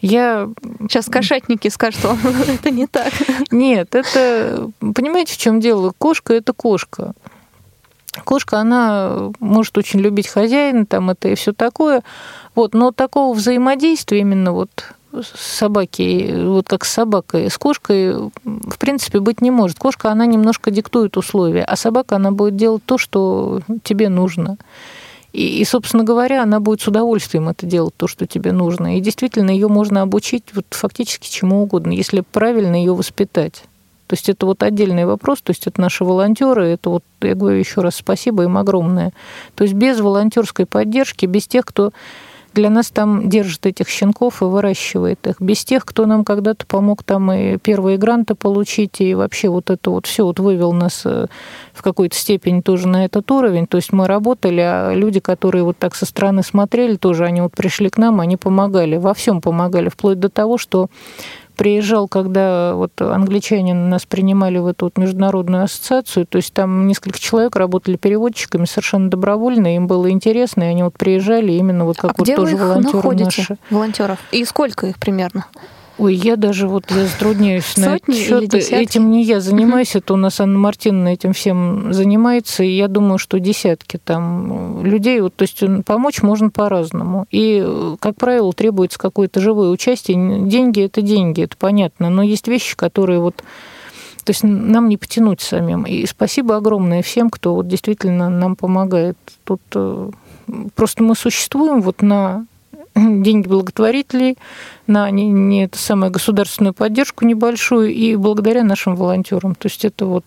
Я... Сейчас кошатники скажут вам, это не так. Нет, это... Понимаете, в чем дело? Кошка – это кошка. Кошка, она может очень любить хозяина, там это и все такое, вот, но такого взаимодействия именно вот с собаки, вот как с собакой, с кошкой, в принципе, быть не может. Кошка, она немножко диктует условия, а собака, она будет делать то, что тебе нужно. И, и, собственно говоря, она будет с удовольствием это делать, то, что тебе нужно. И действительно, ее можно обучить вот фактически чему угодно, если правильно ее воспитать. То есть это вот отдельный вопрос, то есть это наши волонтеры, это вот, я говорю еще раз спасибо им огромное. То есть без волонтерской поддержки, без тех, кто для нас там держит этих щенков и выращивает их. Без тех, кто нам когда-то помог там и первые гранты получить, и вообще вот это вот все вот вывел нас э, в какой-то степени тоже на этот уровень. То есть мы работали, а люди, которые вот так со стороны смотрели, тоже они вот пришли к нам, они помогали, во всем помогали, вплоть до того, что приезжал, когда вот англичане нас принимали в эту вот международную ассоциацию, то есть там несколько человек работали переводчиками совершенно добровольно, им было интересно, и они вот приезжали именно вот как а вот где тоже вы их волонтеры находите, наши. волонтеров? И сколько их примерно? Ой, я даже вот я затрудняюсь на Сотни счет. Этим не я занимаюсь, это у нас Анна Мартиновна этим всем занимается, и я думаю, что десятки там людей, вот, то есть помочь можно по-разному. И, как правило, требуется какое-то живое участие. Деньги – это деньги, это понятно, но есть вещи, которые вот то есть нам не потянуть самим. И спасибо огромное всем, кто вот действительно нам помогает. Тут э, просто мы существуем вот на деньги благотворителей, на не, не это самое государственную поддержку небольшую и благодаря нашим волонтерам. То есть это вот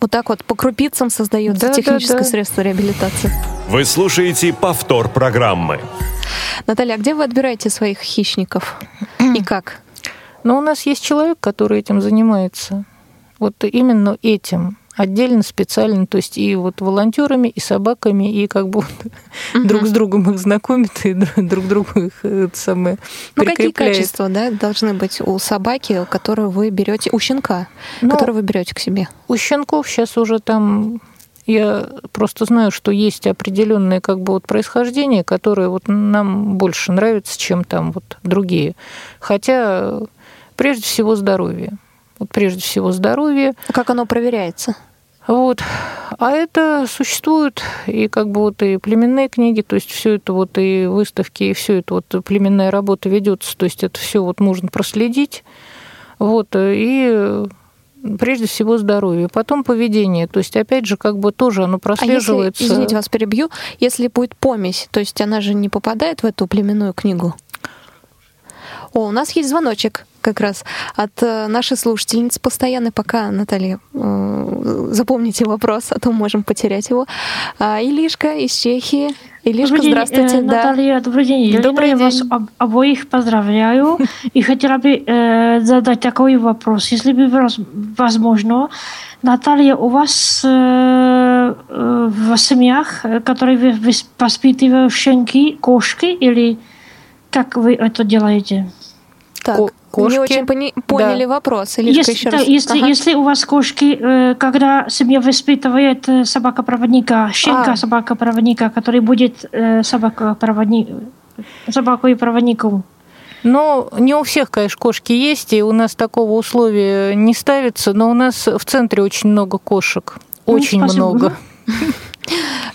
Вот так вот по крупицам создается Да, техническое да, да. средство реабилитации. Вы слушаете повтор программы. Наталья, а где вы отбираете своих хищников? И как? Но у нас есть человек, который этим занимается. Вот именно этим отдельно, специально, то есть и вот волонтерами, и собаками, и как бы друг с другом их знакомит, и друг друг другу их это самое Ну, какие качества да, должны быть у собаки, которую вы берете, у щенка, Ну, которую вы берете к себе? У щенков сейчас уже там я просто знаю, что есть определенное как бы вот происхождение, которое вот нам больше нравится, чем там вот другие. Хотя прежде всего здоровье. Вот прежде всего здоровье. А Как оно проверяется? Вот. А это существуют и как бы вот и племенные книги, то есть все это вот и выставки, и все это вот племенная работа ведется, то есть это все вот можно проследить. Вот. И прежде всего здоровье, потом поведение, то есть опять же как бы тоже оно А если, прослеживается. извините, вас перебью, если будет помесь, то есть она же не попадает в эту племенную книгу? О, у нас есть звоночек как раз от э, нашей слушательницы постоянной, пока, Наталья, э, запомните вопрос, а то можем потерять его. А, Илишка из Чехии. Илишка, Добрый день, здравствуйте. э, да. Наталья, добрый день. Елена, Добрый я вас день. об- обоих поздравляю. И хотела бы э, задать такой вопрос. Если бы воз- возможно, Наталья, у вас э, э, э, в семьях, э, которые вы воспитывают щенки, кошки, или как вы это делаете? Так, кошки. не очень пони- поняли да. вопрос. Илишка, если, еще да, раз. Если, ага. если у вас кошки, э, когда семья воспитывает э, собака-проводника, щенка а. собака-проводника, который будет э, собака-проводник, собакой-проводником, но не у всех, конечно, кошки есть, и у нас такого условия не ставится, но у нас в центре очень много кошек. Ну, очень ну, много.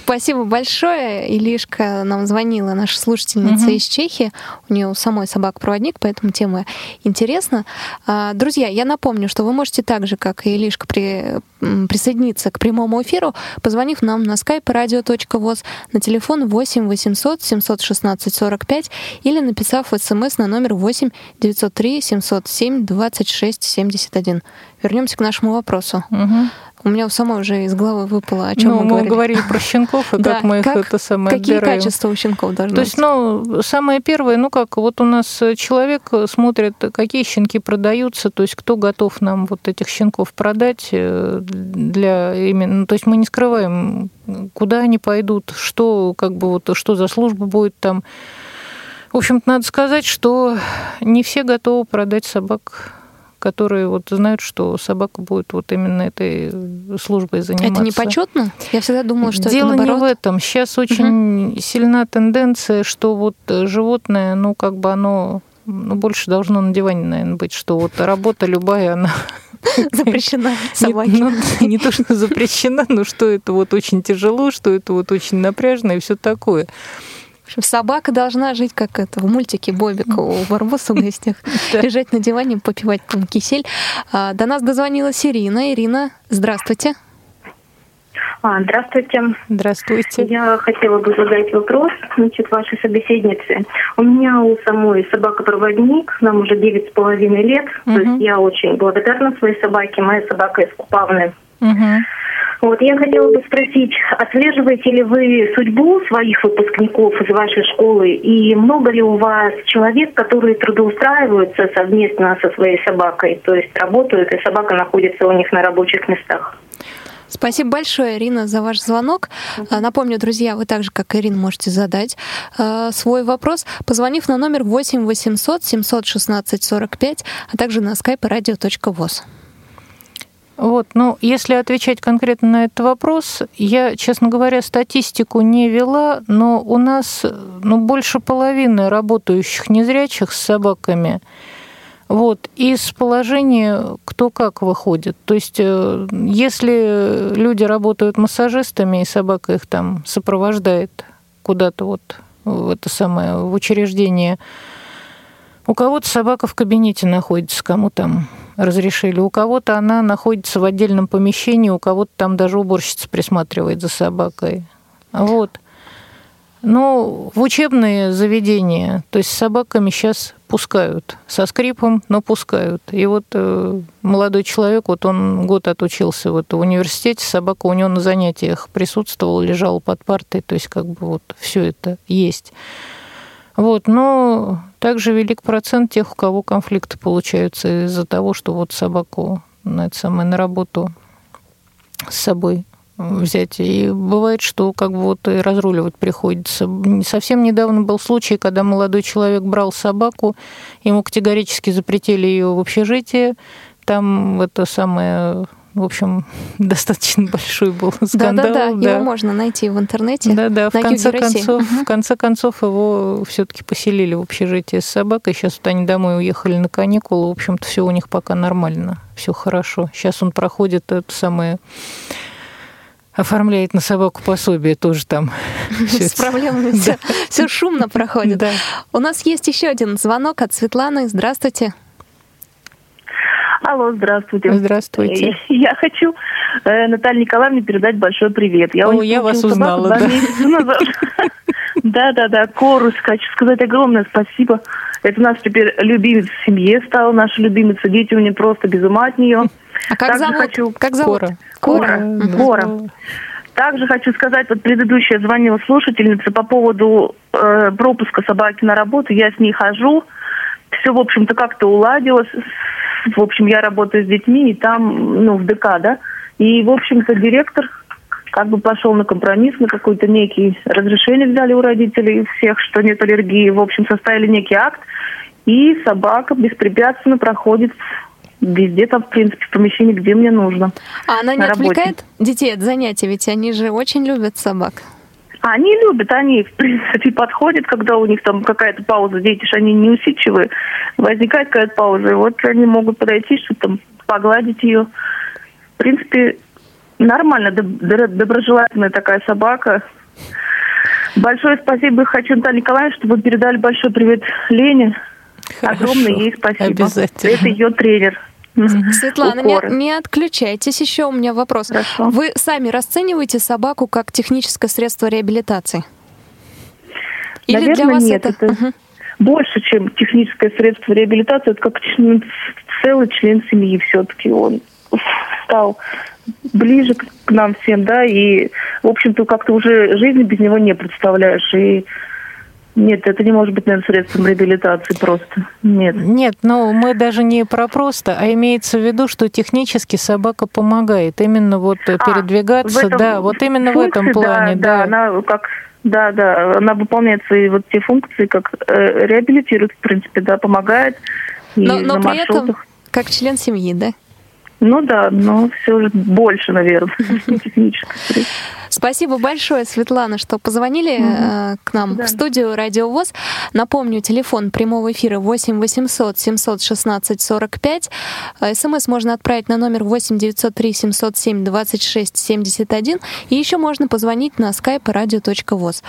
Спасибо большое. Илишка нам звонила, наша слушательница угу. из Чехии. У нее самой собак-проводник, поэтому тема интересна. А, друзья, я напомню, что вы можете так же, как и Илишка, при, присоединиться к прямому эфиру, позвонив нам на skype radio.voz на телефон 8 800 716 45 или написав смс на номер 8 903 707 26 71. Вернемся к нашему вопросу. Угу. У меня у самой уже из головы выпало, о чем ну, мы, мы говорили. говорили про щенков, и как мы их это самое Какие качества у щенков должны То есть, ну, самое первое, ну как, вот у нас человек смотрит, какие щенки продаются, то есть кто готов нам вот этих щенков продать э, для именно, ну, то есть мы не скрываем, куда они пойдут, что как бы вот что за служба будет там. В общем-то, надо сказать, что не все готовы продать собак которые вот знают, что собака будет вот именно этой службой заниматься. Это не почетно? Я всегда думала, что Дело это не в этом. Сейчас очень угу. сильна тенденция, что вот животное, ну, как бы оно ну, больше должно на диване, наверное, быть, что вот работа любая, она запрещена собаке. Не, ну, не то, что запрещена, но что это вот очень тяжело, что это вот очень напряжно и все такое. Собака должна жить, как это в мультике Бобика у Барбоса в гостях. Лежать на диване, попивать там кисель. А, до нас дозвонилась Ирина. Ирина, здравствуйте. А, здравствуйте. Здравствуйте. Я хотела бы задать вопрос значит, вашей собеседнице. У меня у самой собака-проводник, нам уже девять с половиной лет. Угу. То есть я очень благодарна своей собаке. Моя собака из Купавны. Угу. Вот я хотела бы спросить, отслеживаете ли вы судьбу своих выпускников из вашей школы и много ли у вас человек, которые трудоустраиваются совместно со своей собакой, то есть работают, и собака находится у них на рабочих местах? Спасибо большое, Ирина, за ваш звонок. Uh-huh. Напомню, друзья, вы так же, как Ирина, можете задать э, свой вопрос, позвонив на номер 8 800 716 45, а также на skype radio.voz. Вот, ну, если отвечать конкретно на этот вопрос, я, честно говоря, статистику не вела, но у нас ну, больше половины работающих незрячих с собаками вот, из положения кто как выходит. То есть, э, если люди работают массажистами, и собака их там сопровождает куда-то вот в это самое, в учреждение, у кого-то собака в кабинете находится, кому там разрешили. У кого-то она находится в отдельном помещении, у кого-то там даже уборщица присматривает за собакой. Вот. Но в учебные заведения, то есть с собаками сейчас пускают, со скрипом, но пускают. И вот э, молодой человек, вот он год отучился вот в университете, собака у него на занятиях присутствовала, лежала под партой, то есть как бы вот все это есть. Вот, но также велик процент тех, у кого конфликты получаются из-за того, что вот собаку на это самое на работу с собой взять. И бывает, что как бы вот и разруливать приходится. Совсем недавно был случай, когда молодой человек брал собаку, ему категорически запретили ее в общежитии. Там это самое в общем, достаточно большой был скандал. Да-да-да, да. его можно найти в интернете. Да-да, в конце концов, в конце концов его все-таки поселили в общежитие с собакой. Сейчас вот они домой уехали на каникулы. В общем-то, все у них пока нормально, все хорошо. Сейчас он проходит это самое оформляет на собаку пособие тоже там. С проблемами все, все шумно проходит. Да. У нас есть еще один звонок от Светланы. Здравствуйте. Алло, здравствуйте. Здравствуйте. Я хочу э, Наталье Николаевне передать большой привет. Я, О, я вас узнала, да. Да, да, да. Корус, хочу сказать огромное спасибо. Это у нас теперь любимец в семье стала, наша любимица. Дети у меня просто без ума от нее. А как Также зовут? Хочу... Как зовут? Кора. Кора. Кора. Кора. Также хочу сказать, вот предыдущая звонила слушательница по поводу э, пропуска собаки на работу. Я с ней хожу. Все, в общем-то, как-то уладилось в общем, я работаю с детьми, и там, ну, в ДК, да, и, в общем-то, директор как бы пошел на компромисс, на какой-то некий разрешение взяли у родителей всех, что нет аллергии. В общем, составили некий акт, и собака беспрепятственно проходит везде там, в принципе, в помещении, где мне нужно. А она не отвлекает детей от занятий, ведь они же очень любят собак. Они любят, они, в принципе, подходят, когда у них там какая-то пауза, дети же они неусидчивые, возникает какая-то пауза, и вот они могут подойти, что там погладить ее. В принципе, нормально, доброжелательная такая собака. Большое спасибо хочу Наталье Николаевне, чтобы передали большой привет Лене. Хорошо. Огромное ей спасибо. Обязательно. Это ее тренер. Светлана, не, не отключайтесь. Еще у меня вопрос. Хорошо. Вы сами расцениваете собаку как техническое средство реабилитации? Или Наверное, для вас нет. Это, это угу. больше, чем техническое средство реабилитации. Это как целый член семьи все-таки. Он стал ближе к нам всем, да, и, в общем-то, как-то уже жизни без него не представляешь. И нет, это не может быть, наверное, средством реабилитации просто. Нет. Нет, но мы даже не про просто, а имеется в виду, что технически собака помогает именно вот а, передвигаться, этом, да, вот именно функции, в этом плане, да. Да, она как да, да, она выполняет свои вот те функции, как э, реабилитирует, в принципе, да, помогает. Но, но при маршрутах. этом как член семьи, да? Ну да, но все же больше, наверное, технически. Спасибо большое, Светлана, что позвонили угу. к нам да. в студию Радио ВОЗ. Напомню, телефон прямого эфира 8 800 716 45. СМС можно отправить на номер 8 903 707 26 71. И еще можно позвонить на skype radio.voz.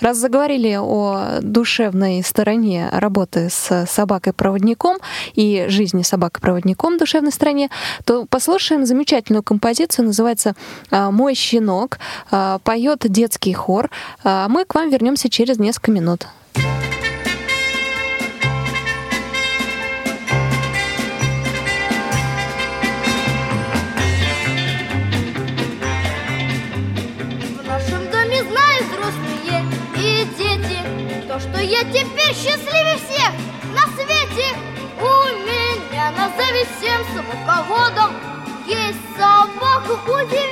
Раз заговорили о душевной стороне работы с собакой-проводником и жизни собакой-проводником в душевной стороне, то послушаем замечательную композицию, называется а, «Мой щенок». А, поет детский хор. А, мы к вам вернемся через несколько минут. Что я теперь счастливее всех на свете. У меня на зависть всем собаководам есть собака удивительной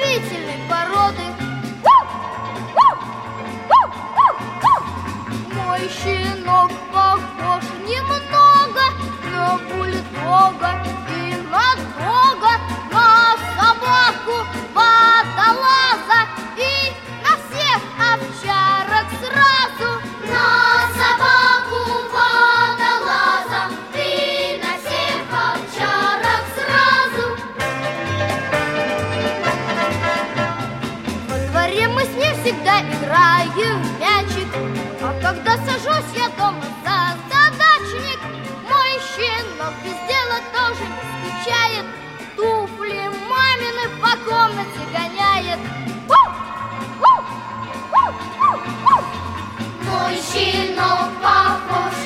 Щенок похож немного на бульдога и на дога, на собаку водолаза дома за задачник, мой щенок без дела тоже не скучает, туфли мамины по комнате гоняет. Мой щенок похож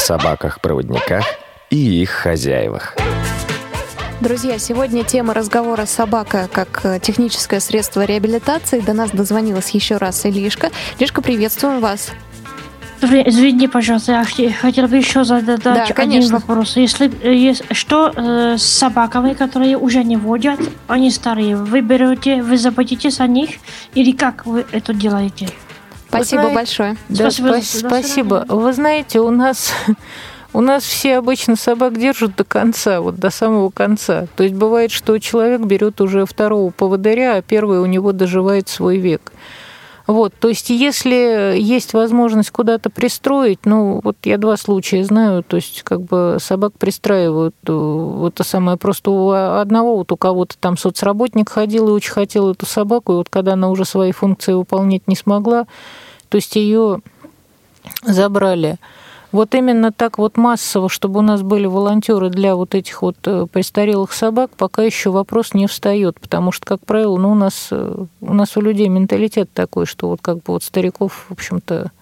собаках-проводниках и их хозяевах. Друзья, сегодня тема разговора «Собака» как э, техническое средство реабилитации. До нас дозвонилась еще раз Илишка. Илишка, приветствуем вас. Извини, пожалуйста, я хотел бы еще задать да, один конечно. вопрос. Если есть, что э, с собаками, которые уже не водят, они старые, вы берете, вы заботитесь о них, или как вы это делаете? Спасибо знаете, большое. Да, спасибо. спасибо. Вы знаете, у нас у нас все обычно собак держат до конца, вот до самого конца. То есть бывает, что человек берет уже второго поводыря, а первый у него доживает свой век. Вот, то есть, если есть возможность куда-то пристроить, ну, вот я два случая знаю, то есть, как бы собак пристраивают, э, вот это самое, просто у одного, вот у кого-то там соцработник ходил и очень хотел эту собаку, и вот когда она уже свои функции выполнять не смогла, то есть ее забрали. Вот именно так вот массово, чтобы у нас были волонтеры для вот этих вот э, престарелых собак, пока еще вопрос не встает, потому что, как правило, ну, у нас э, у нас у людей менталитет такой, что вот как бы вот стариков, в общем-то,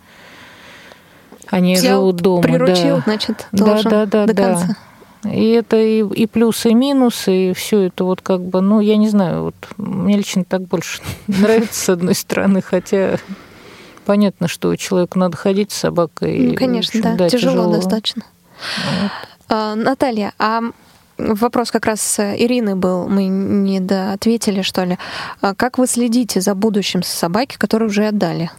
они Взял, живут дома. Приручил, да. значит, да, да, да, до да. конца. И это и, и плюсы, и минусы, и все это вот как бы, ну, я не знаю, вот мне лично так больше нравится с одной стороны, хотя понятно, что человеку надо ходить с собакой. Ну, конечно, общем, да, да тяжело, тяжело достаточно. Вот. А, Наталья, а вопрос как раз Ирины был, мы не ответили, что ли. А как вы следите за будущим собаки, которые уже отдали?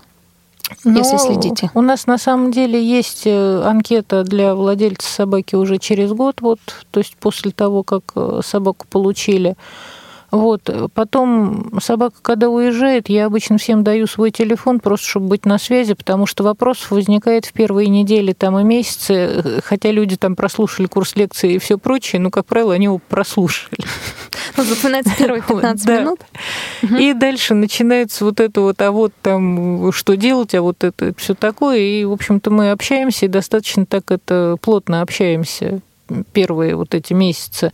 Но если следите. У нас на самом деле есть э, анкета для владельца собаки уже через год, вот, то есть после того, как э, собаку получили. Вот. Потом собака, когда уезжает, я обычно всем даю свой телефон, просто чтобы быть на связи, потому что вопрос возникает в первые недели там, и месяцы, хотя люди там прослушали курс лекции и все прочее, но, как правило, они его прослушали. Ну, запоминается первые 15 минут. И дальше начинается вот это вот, а вот там что делать, а вот это все такое. И, в общем-то, мы общаемся, и достаточно так это плотно общаемся первые вот эти месяцы.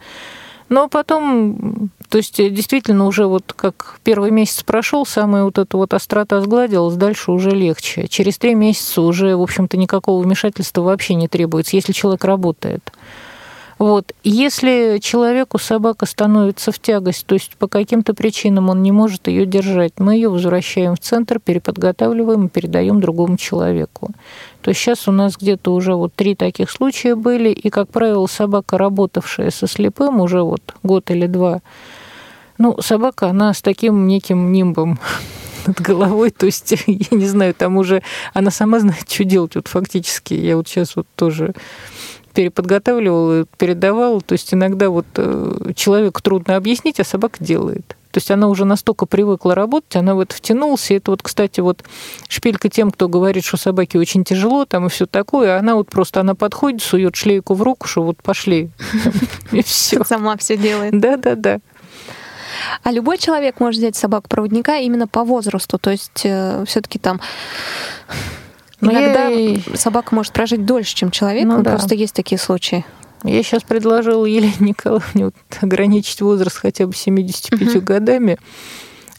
Но потом, то есть действительно уже вот как первый месяц прошел, самая вот эта вот острота сгладилась, дальше уже легче. Через три месяца уже, в общем-то, никакого вмешательства вообще не требуется, если человек работает. Вот. Если человеку собака становится в тягость, то есть по каким-то причинам он не может ее держать, мы ее возвращаем в центр, переподготавливаем и передаем другому человеку. То есть сейчас у нас где-то уже вот три таких случая были, и, как правило, собака, работавшая со слепым уже вот год или два, ну, собака, она с таким неким нимбом над головой, то есть, я не знаю, там уже она сама знает, что делать, вот фактически. Я вот сейчас вот тоже переподготавливала, передавала. То есть иногда вот э, человеку трудно объяснить, а собака делает. То есть она уже настолько привыкла работать, она в это втянулась. И это вот, кстати, вот шпилька тем, кто говорит, что собаке очень тяжело, там и все такое. Она вот просто, она подходит, сует шлейку в руку, что вот пошли. И все. Сама все делает. Да, да, да. А любой человек может взять собаку-проводника именно по возрасту. То есть э, все-таки там но Иногда я... собака может прожить дольше, чем человек, ну, да. просто есть такие случаи. Я сейчас предложила Елене Николаевне вот ограничить возраст хотя бы 75 uh-huh. годами.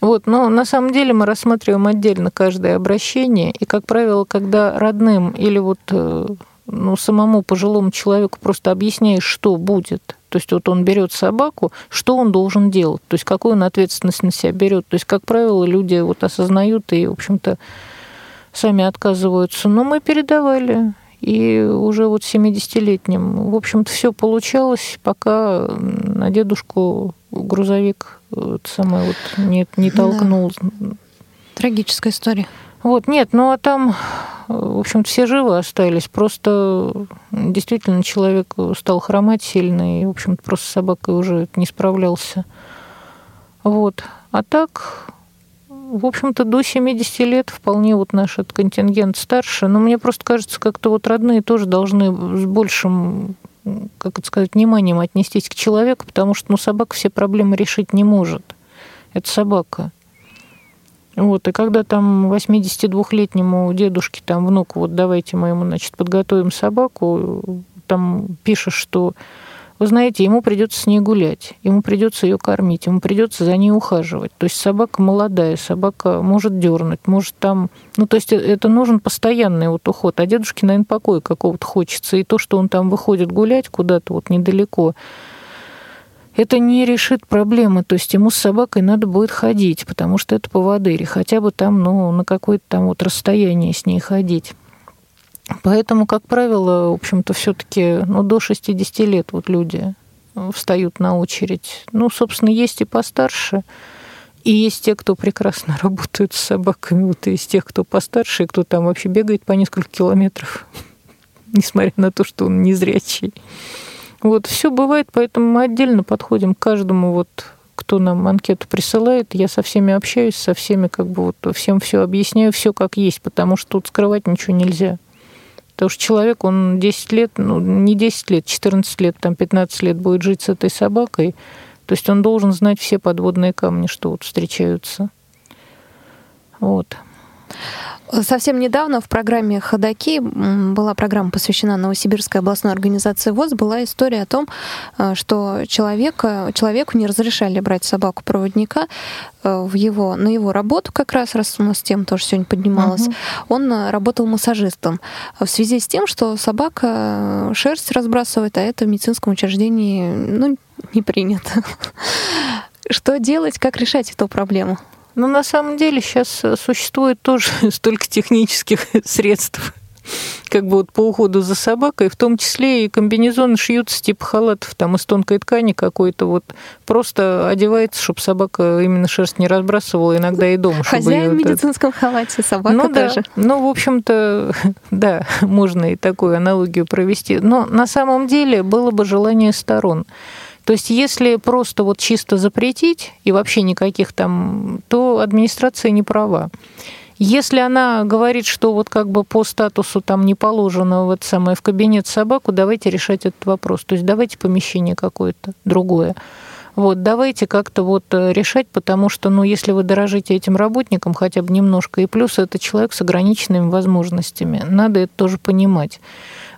Вот, но на самом деле мы рассматриваем отдельно каждое обращение, и, как правило, когда родным или вот э, ну, самому пожилому человеку просто объясняешь, что будет, то есть вот он берет собаку, что он должен делать, то есть какую он ответственность на себя берет. То есть, как правило, люди вот осознают и, в общем-то, сами отказываются. Но мы передавали. И уже вот 70-летним, в общем-то, все получалось, пока на дедушку грузовик вот самое вот не, не толкнул. Да. Трагическая история. Вот, нет, ну а там, в общем все живы остались. Просто действительно человек стал хромать сильно, и, в общем-то, просто с собакой уже не справлялся. Вот. А так, в общем-то, до 70 лет вполне вот наш этот контингент старше. Но мне просто кажется, как-то вот родные тоже должны с большим как это сказать, вниманием отнестись к человеку, потому что ну, собака все проблемы решить не может. Это собака. Вот, и когда там 82-летнему дедушке, там, внуку, вот давайте мы ему, значит, подготовим собаку, там пишешь, что вы знаете, ему придется с ней гулять, ему придется ее кормить, ему придется за ней ухаживать. То есть собака молодая, собака может дернуть, может там... Ну, то есть э, это нужен постоянный вот уход. А дедушке, наверное, покоя какого-то хочется. И то, что он там выходит гулять куда-то вот недалеко, это не решит проблемы. То есть ему с собакой надо будет ходить, потому что это поводырь. Хотя бы там, ну, на какое-то там вот расстояние с ней ходить. Поэтому, как правило, в общем-то, все-таки ну, до 60 лет вот люди встают на очередь. Ну, собственно, есть и постарше, и есть те, кто прекрасно работают с собаками, вот из тех, кто постарше, и кто там вообще бегает по несколько километров, несмотря на то, что он незрячий. Вот, все бывает, поэтому мы отдельно подходим к каждому вот кто нам анкету присылает, я со всеми общаюсь, со всеми как бы вот всем все объясняю, все как есть, потому что тут скрывать ничего нельзя. Потому что человек, он 10 лет, ну, не 10 лет, 14 лет, там 15 лет будет жить с этой собакой. То есть он должен знать все подводные камни, что вот встречаются. Вот. Совсем недавно в программе «Ходоки» была программа, посвящена Новосибирской областной организации ВОЗ, была история о том, э, что человека, человеку не разрешали брать собаку-проводника э, в его, на его работу как раз, раз у нас тема тоже сегодня поднималась. Угу. Он э, работал массажистом в связи с тем, что собака шерсть разбрасывает, а это в медицинском учреждении ну, не принято. Что делать, как решать эту проблему? Но на самом деле сейчас э, существует тоже столько технических средств, как бы вот по уходу за собакой, в том числе и комбинезоны шьются типа халатов там из тонкой ткани какой-то, вот просто одевается, чтобы собака именно шерсть не разбрасывала, иногда и дома. Хозяин в медицинском халате, собака ну, тоже. Да. Ну, в общем-то, да, можно и такую аналогию провести. Но на самом деле было бы желание сторон. То есть если просто вот чисто запретить и вообще никаких там, то администрация не права. Если она говорит, что вот как бы по статусу там не положено вот самое в кабинет собаку, давайте решать этот вопрос. То есть давайте помещение какое-то другое. Вот, давайте как-то вот э, решать, потому что, ну, если вы дорожите этим работником хотя бы немножко, и плюс это человек с ограниченными возможностями, надо это тоже понимать.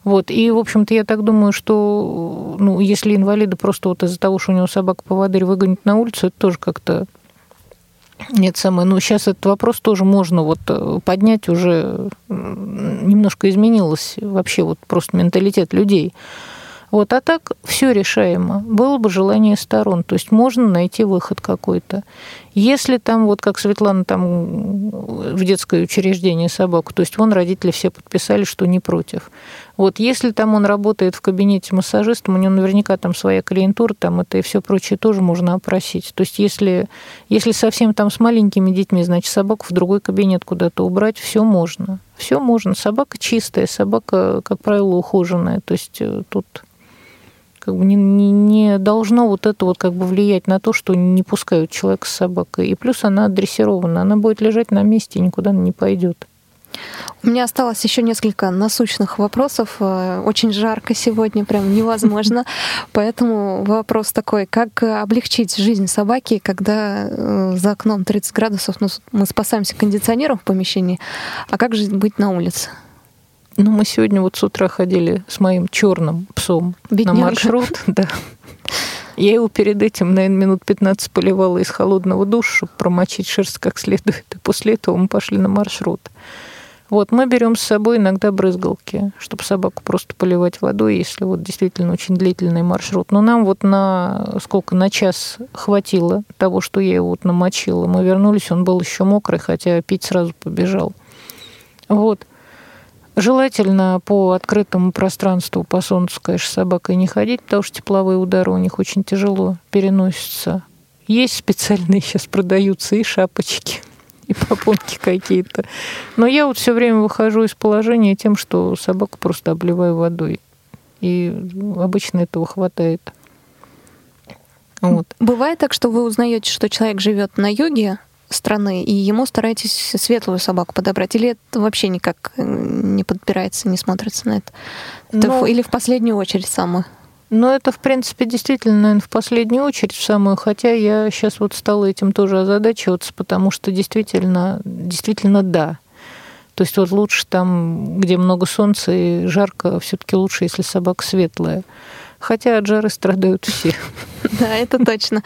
Вот. И, в общем-то, я так думаю, что ну, если инвалида просто вот из-за того, что у него собака-поводырь выгонит на улицу, это тоже как-то нет, самое. Ну, сейчас этот вопрос тоже можно вот э, поднять уже немножко изменилось вообще вот просто менталитет людей. Вот, а так все решаемо. Было бы желание сторон. То есть можно найти выход какой-то. Если там, вот как Светлана там в детское учреждение собаку, то есть вон родители все подписали, что не против. Вот если там он работает в кабинете массажистом, у него наверняка там своя клиентура, там это и все прочее тоже можно опросить. То есть если, если совсем там с маленькими детьми, значит, собаку в другой кабинет куда-то убрать, все можно. Все можно. Собака чистая, собака, как правило, ухоженная. То есть э, тут как бы не, не, не должно вот это вот как бы влиять на то, что не пускают человека с собакой. И плюс она дрессирована, она будет лежать на месте никуда не пойдет. У меня осталось еще несколько насущных вопросов. Э, очень жарко сегодня, прям невозможно. Поэтому вопрос такой, как облегчить жизнь собаки, когда э, за окном 30 градусов, ну, мы спасаемся кондиционером в помещении, а как же быть на улице? Ну, мы сегодня вот с утра ходили с моим черным псом Бедняга. на маршрут. Да. Я его перед этим, наверное, минут 15 поливала из холодного душа, чтобы промочить шерсть как следует. И после этого мы пошли на маршрут. Вот, мы берем с собой иногда брызгалки, чтобы собаку просто поливать водой, если вот действительно очень длительный маршрут. Но нам вот на сколько, на час хватило того, что я его вот намочила. Мы вернулись, он был еще мокрый, хотя пить сразу побежал. Вот. Желательно по открытому пространству, по солнцу, конечно, собакой не ходить, потому что тепловые удары у них очень тяжело переносятся. Есть специальные сейчас продаются и шапочки, и попонки какие-то. Но я вот все время выхожу из положения тем, что собаку просто обливаю водой. И обычно этого хватает. Вот. Бывает так, что вы узнаете, что человек живет на юге, страны, и ему стараетесь светлую собаку подобрать? Или это вообще никак э, не подбирается, не смотрится на это? это Но... Или в последнюю очередь самое? Ну, это, в принципе, действительно, наверное, в последнюю очередь в самую, хотя я сейчас вот стала этим тоже озадачиваться, потому что действительно, действительно, да. То есть вот лучше там, где много солнца и жарко, все таки лучше, если собака светлая. Хотя от жары страдают все. Да, это точно.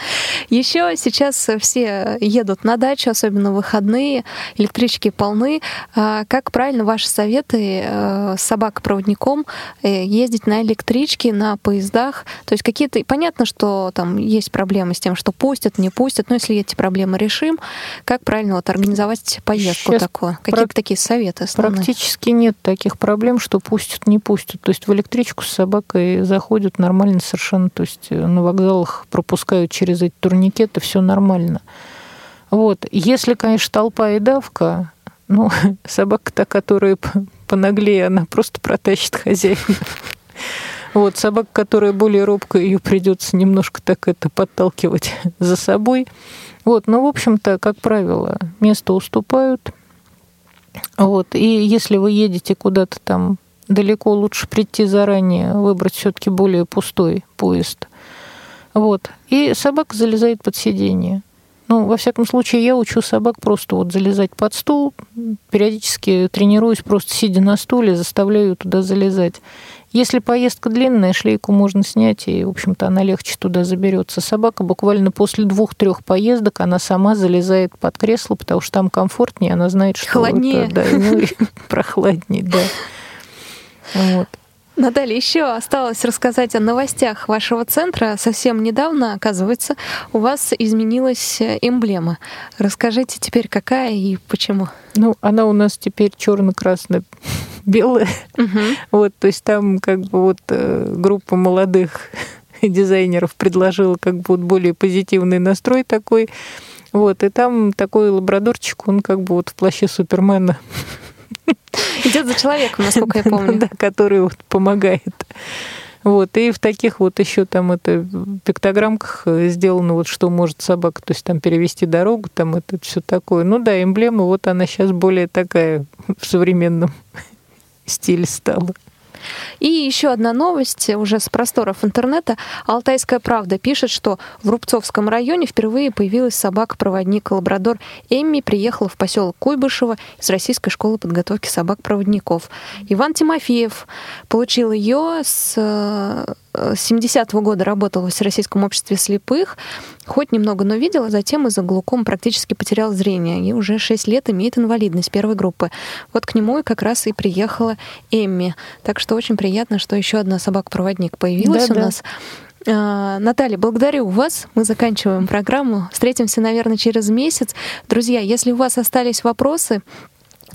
Еще сейчас все едут на дачу, особенно в выходные, электрички полны. А как правильно ваши советы э, с собакопроводником э, ездить на электричке, на поездах? То есть какие-то... Понятно, что там есть проблемы с тем, что пустят, не пустят, но если эти проблемы решим, как правильно вот организовать поездку сейчас такую? Какие-то прак... такие советы основные? Практически нет таких проблем, что пустят, не пустят. То есть в электричку с собакой заходят нормально совершенно. То есть э, на вокзалах пропускают через эти турникеты, все нормально. Вот. Если, конечно, толпа и давка, ну, собака-то, которая понаглее, она просто протащит хозяина. Вот, собака, которая более робкая, ее придется немножко так это подталкивать за собой. Вот, но, в общем-то, как правило, место уступают. Вот, и если вы едете куда-то там далеко, лучше прийти заранее, выбрать все-таки более пустой поезд. Вот. И собака залезает под сиденье. Ну, во всяком случае, я учу собак просто вот залезать под стул, периодически тренируюсь просто сидя на стуле, заставляю туда залезать. Если поездка длинная, шлейку можно снять, и, в общем-то, она легче туда заберется. Собака буквально после двух-трех поездок, она сама залезает под кресло, потому что там комфортнее, она знает, что... Холоднее. Это, да, ну, прохладнее, да. Вот. Наталья, еще осталось рассказать о новостях вашего центра. Совсем недавно, оказывается, у вас изменилась эмблема. Расскажите теперь, какая и почему? Ну, она у нас теперь черно-красно-белая. Угу. Вот, то есть там как бы вот э, группа молодых дизайнеров предложила как бы вот более позитивный настрой такой. Вот, и там такой лабрадорчик, он как бы вот в плаще Супермена Идет за человеком, насколько я помню. Да, который вот помогает. Вот, и в таких вот еще там это пиктограммках сделано вот что может собака, то есть там перевести дорогу, там это все такое. Ну да, эмблема, вот она сейчас более такая в современном стиле стала. И еще одна новость уже с просторов интернета. Алтайская правда пишет, что в Рубцовском районе впервые появилась собака-проводник лабрадор Эмми, приехала в поселок Куйбышево из Российской школы подготовки собак-проводников. Иван Тимофеев получил ее с 70-го года работал в Всероссийском обществе слепых, хоть немного, но видел, а затем из-за глуком практически потерял зрение и уже 6 лет имеет инвалидность первой группы. Вот к нему и как раз и приехала Эмми. Так что очень приятно, что еще одна собака-проводник появилась да, у да. нас. А, Наталья, благодарю вас. Мы заканчиваем программу. Встретимся, наверное, через месяц. Друзья, если у вас остались вопросы,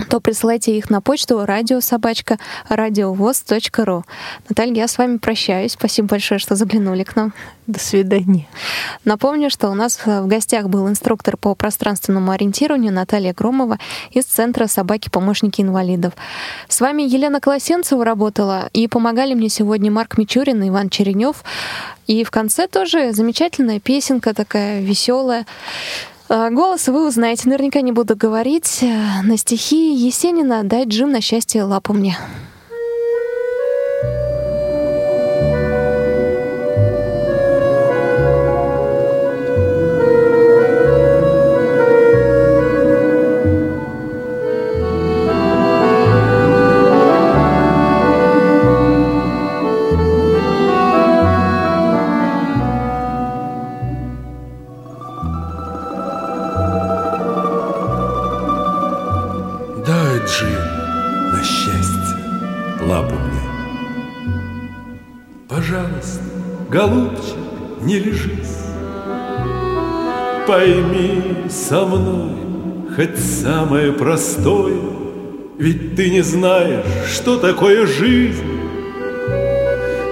то присылайте их на почту радиособачка радиовоз.ру. Наталья, я с вами прощаюсь. Спасибо большое, что заглянули к нам. До свидания. Напомню, что у нас в гостях был инструктор по пространственному ориентированию Наталья Громова из Центра «Собаки-помощники инвалидов». С вами Елена Колосенцева работала, и помогали мне сегодня Марк Мичурин и Иван Черенев. И в конце тоже замечательная песенка такая веселая. А, голос вы узнаете, наверняка не буду говорить. Э, на стихи Есенина «Дай Джим на счастье лапу мне». Голубчик, не лежись. Пойми со мной хоть самое простое, Ведь ты не знаешь, что такое жизнь.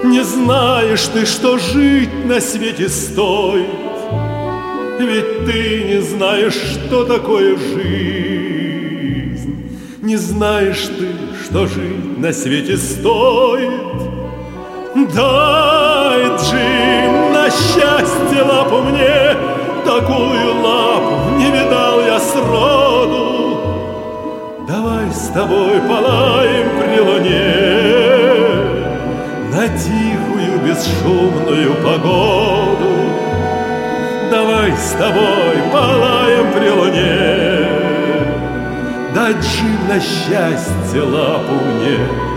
Не знаешь ты, что жить на свете стоит, Ведь ты не знаешь, что такое жизнь. Не знаешь ты, что жить на свете стоит, Дай, Джим, на счастье лапу мне, Такую лапу не видал я сроду. Давай с тобой полаем при луне На тихую бесшумную погоду. Давай с тобой полаем при луне, Дай, Джим, на счастье лапу мне.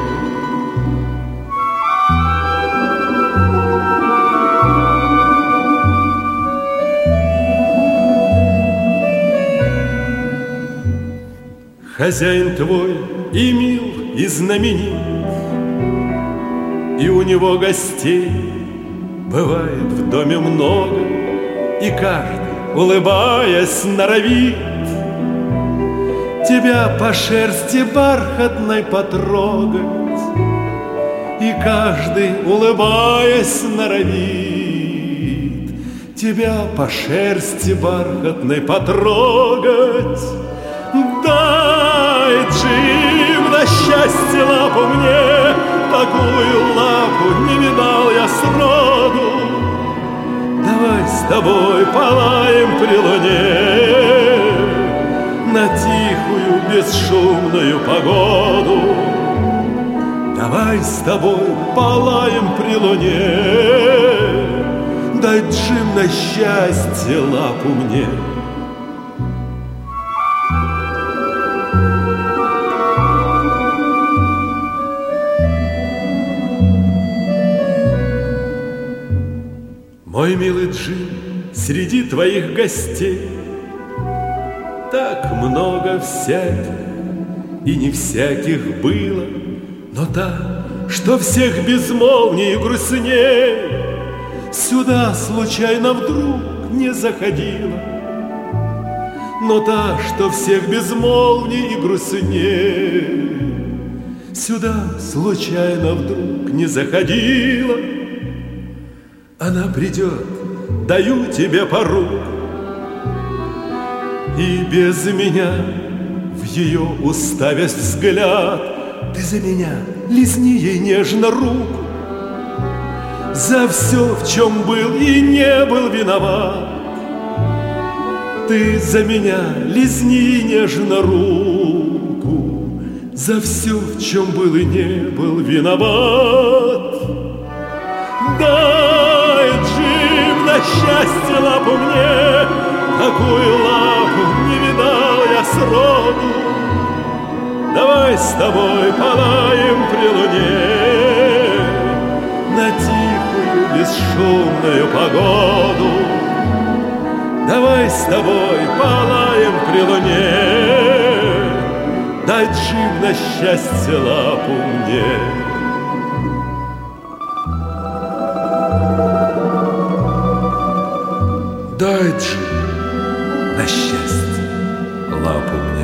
Хозяин твой и мил, и знаменит, И у него гостей бывает в доме много, И каждый, улыбаясь, норовит Тебя по шерсти бархатной потрогать, И каждый, улыбаясь, норовит Тебя по шерсти бархатной потрогать. Джим, на счастье лапу мне, Такую лапу не видал я сроду. Давай с тобой полаем при луне На тихую бесшумную погоду. Давай с тобой полаем при луне, Дай, Джим, на счастье лапу мне. Мой милый Джим, среди твоих гостей Так много всяких, и не всяких было, Но та, что всех безмолвнее и грустней, Сюда случайно вдруг не заходила, Но та, что всех безмолвнее и грустней, Сюда случайно вдруг не заходила, она придет, даю тебе пору, И без меня в ее уставясь взгляд, Ты за меня лизни ей нежно руку, За все, в чем был и не был виноват. Ты за меня лизни нежно руку, За все, в чем был и не был виноват. Да, счастье лапу мне, Такую лапу не видал я сроду. Давай с тобой полаем при луне На тихую бесшумную погоду. Давай с тобой полаем при луне, Дай джим на счастье лапу мне. Же на счастье лапу мне.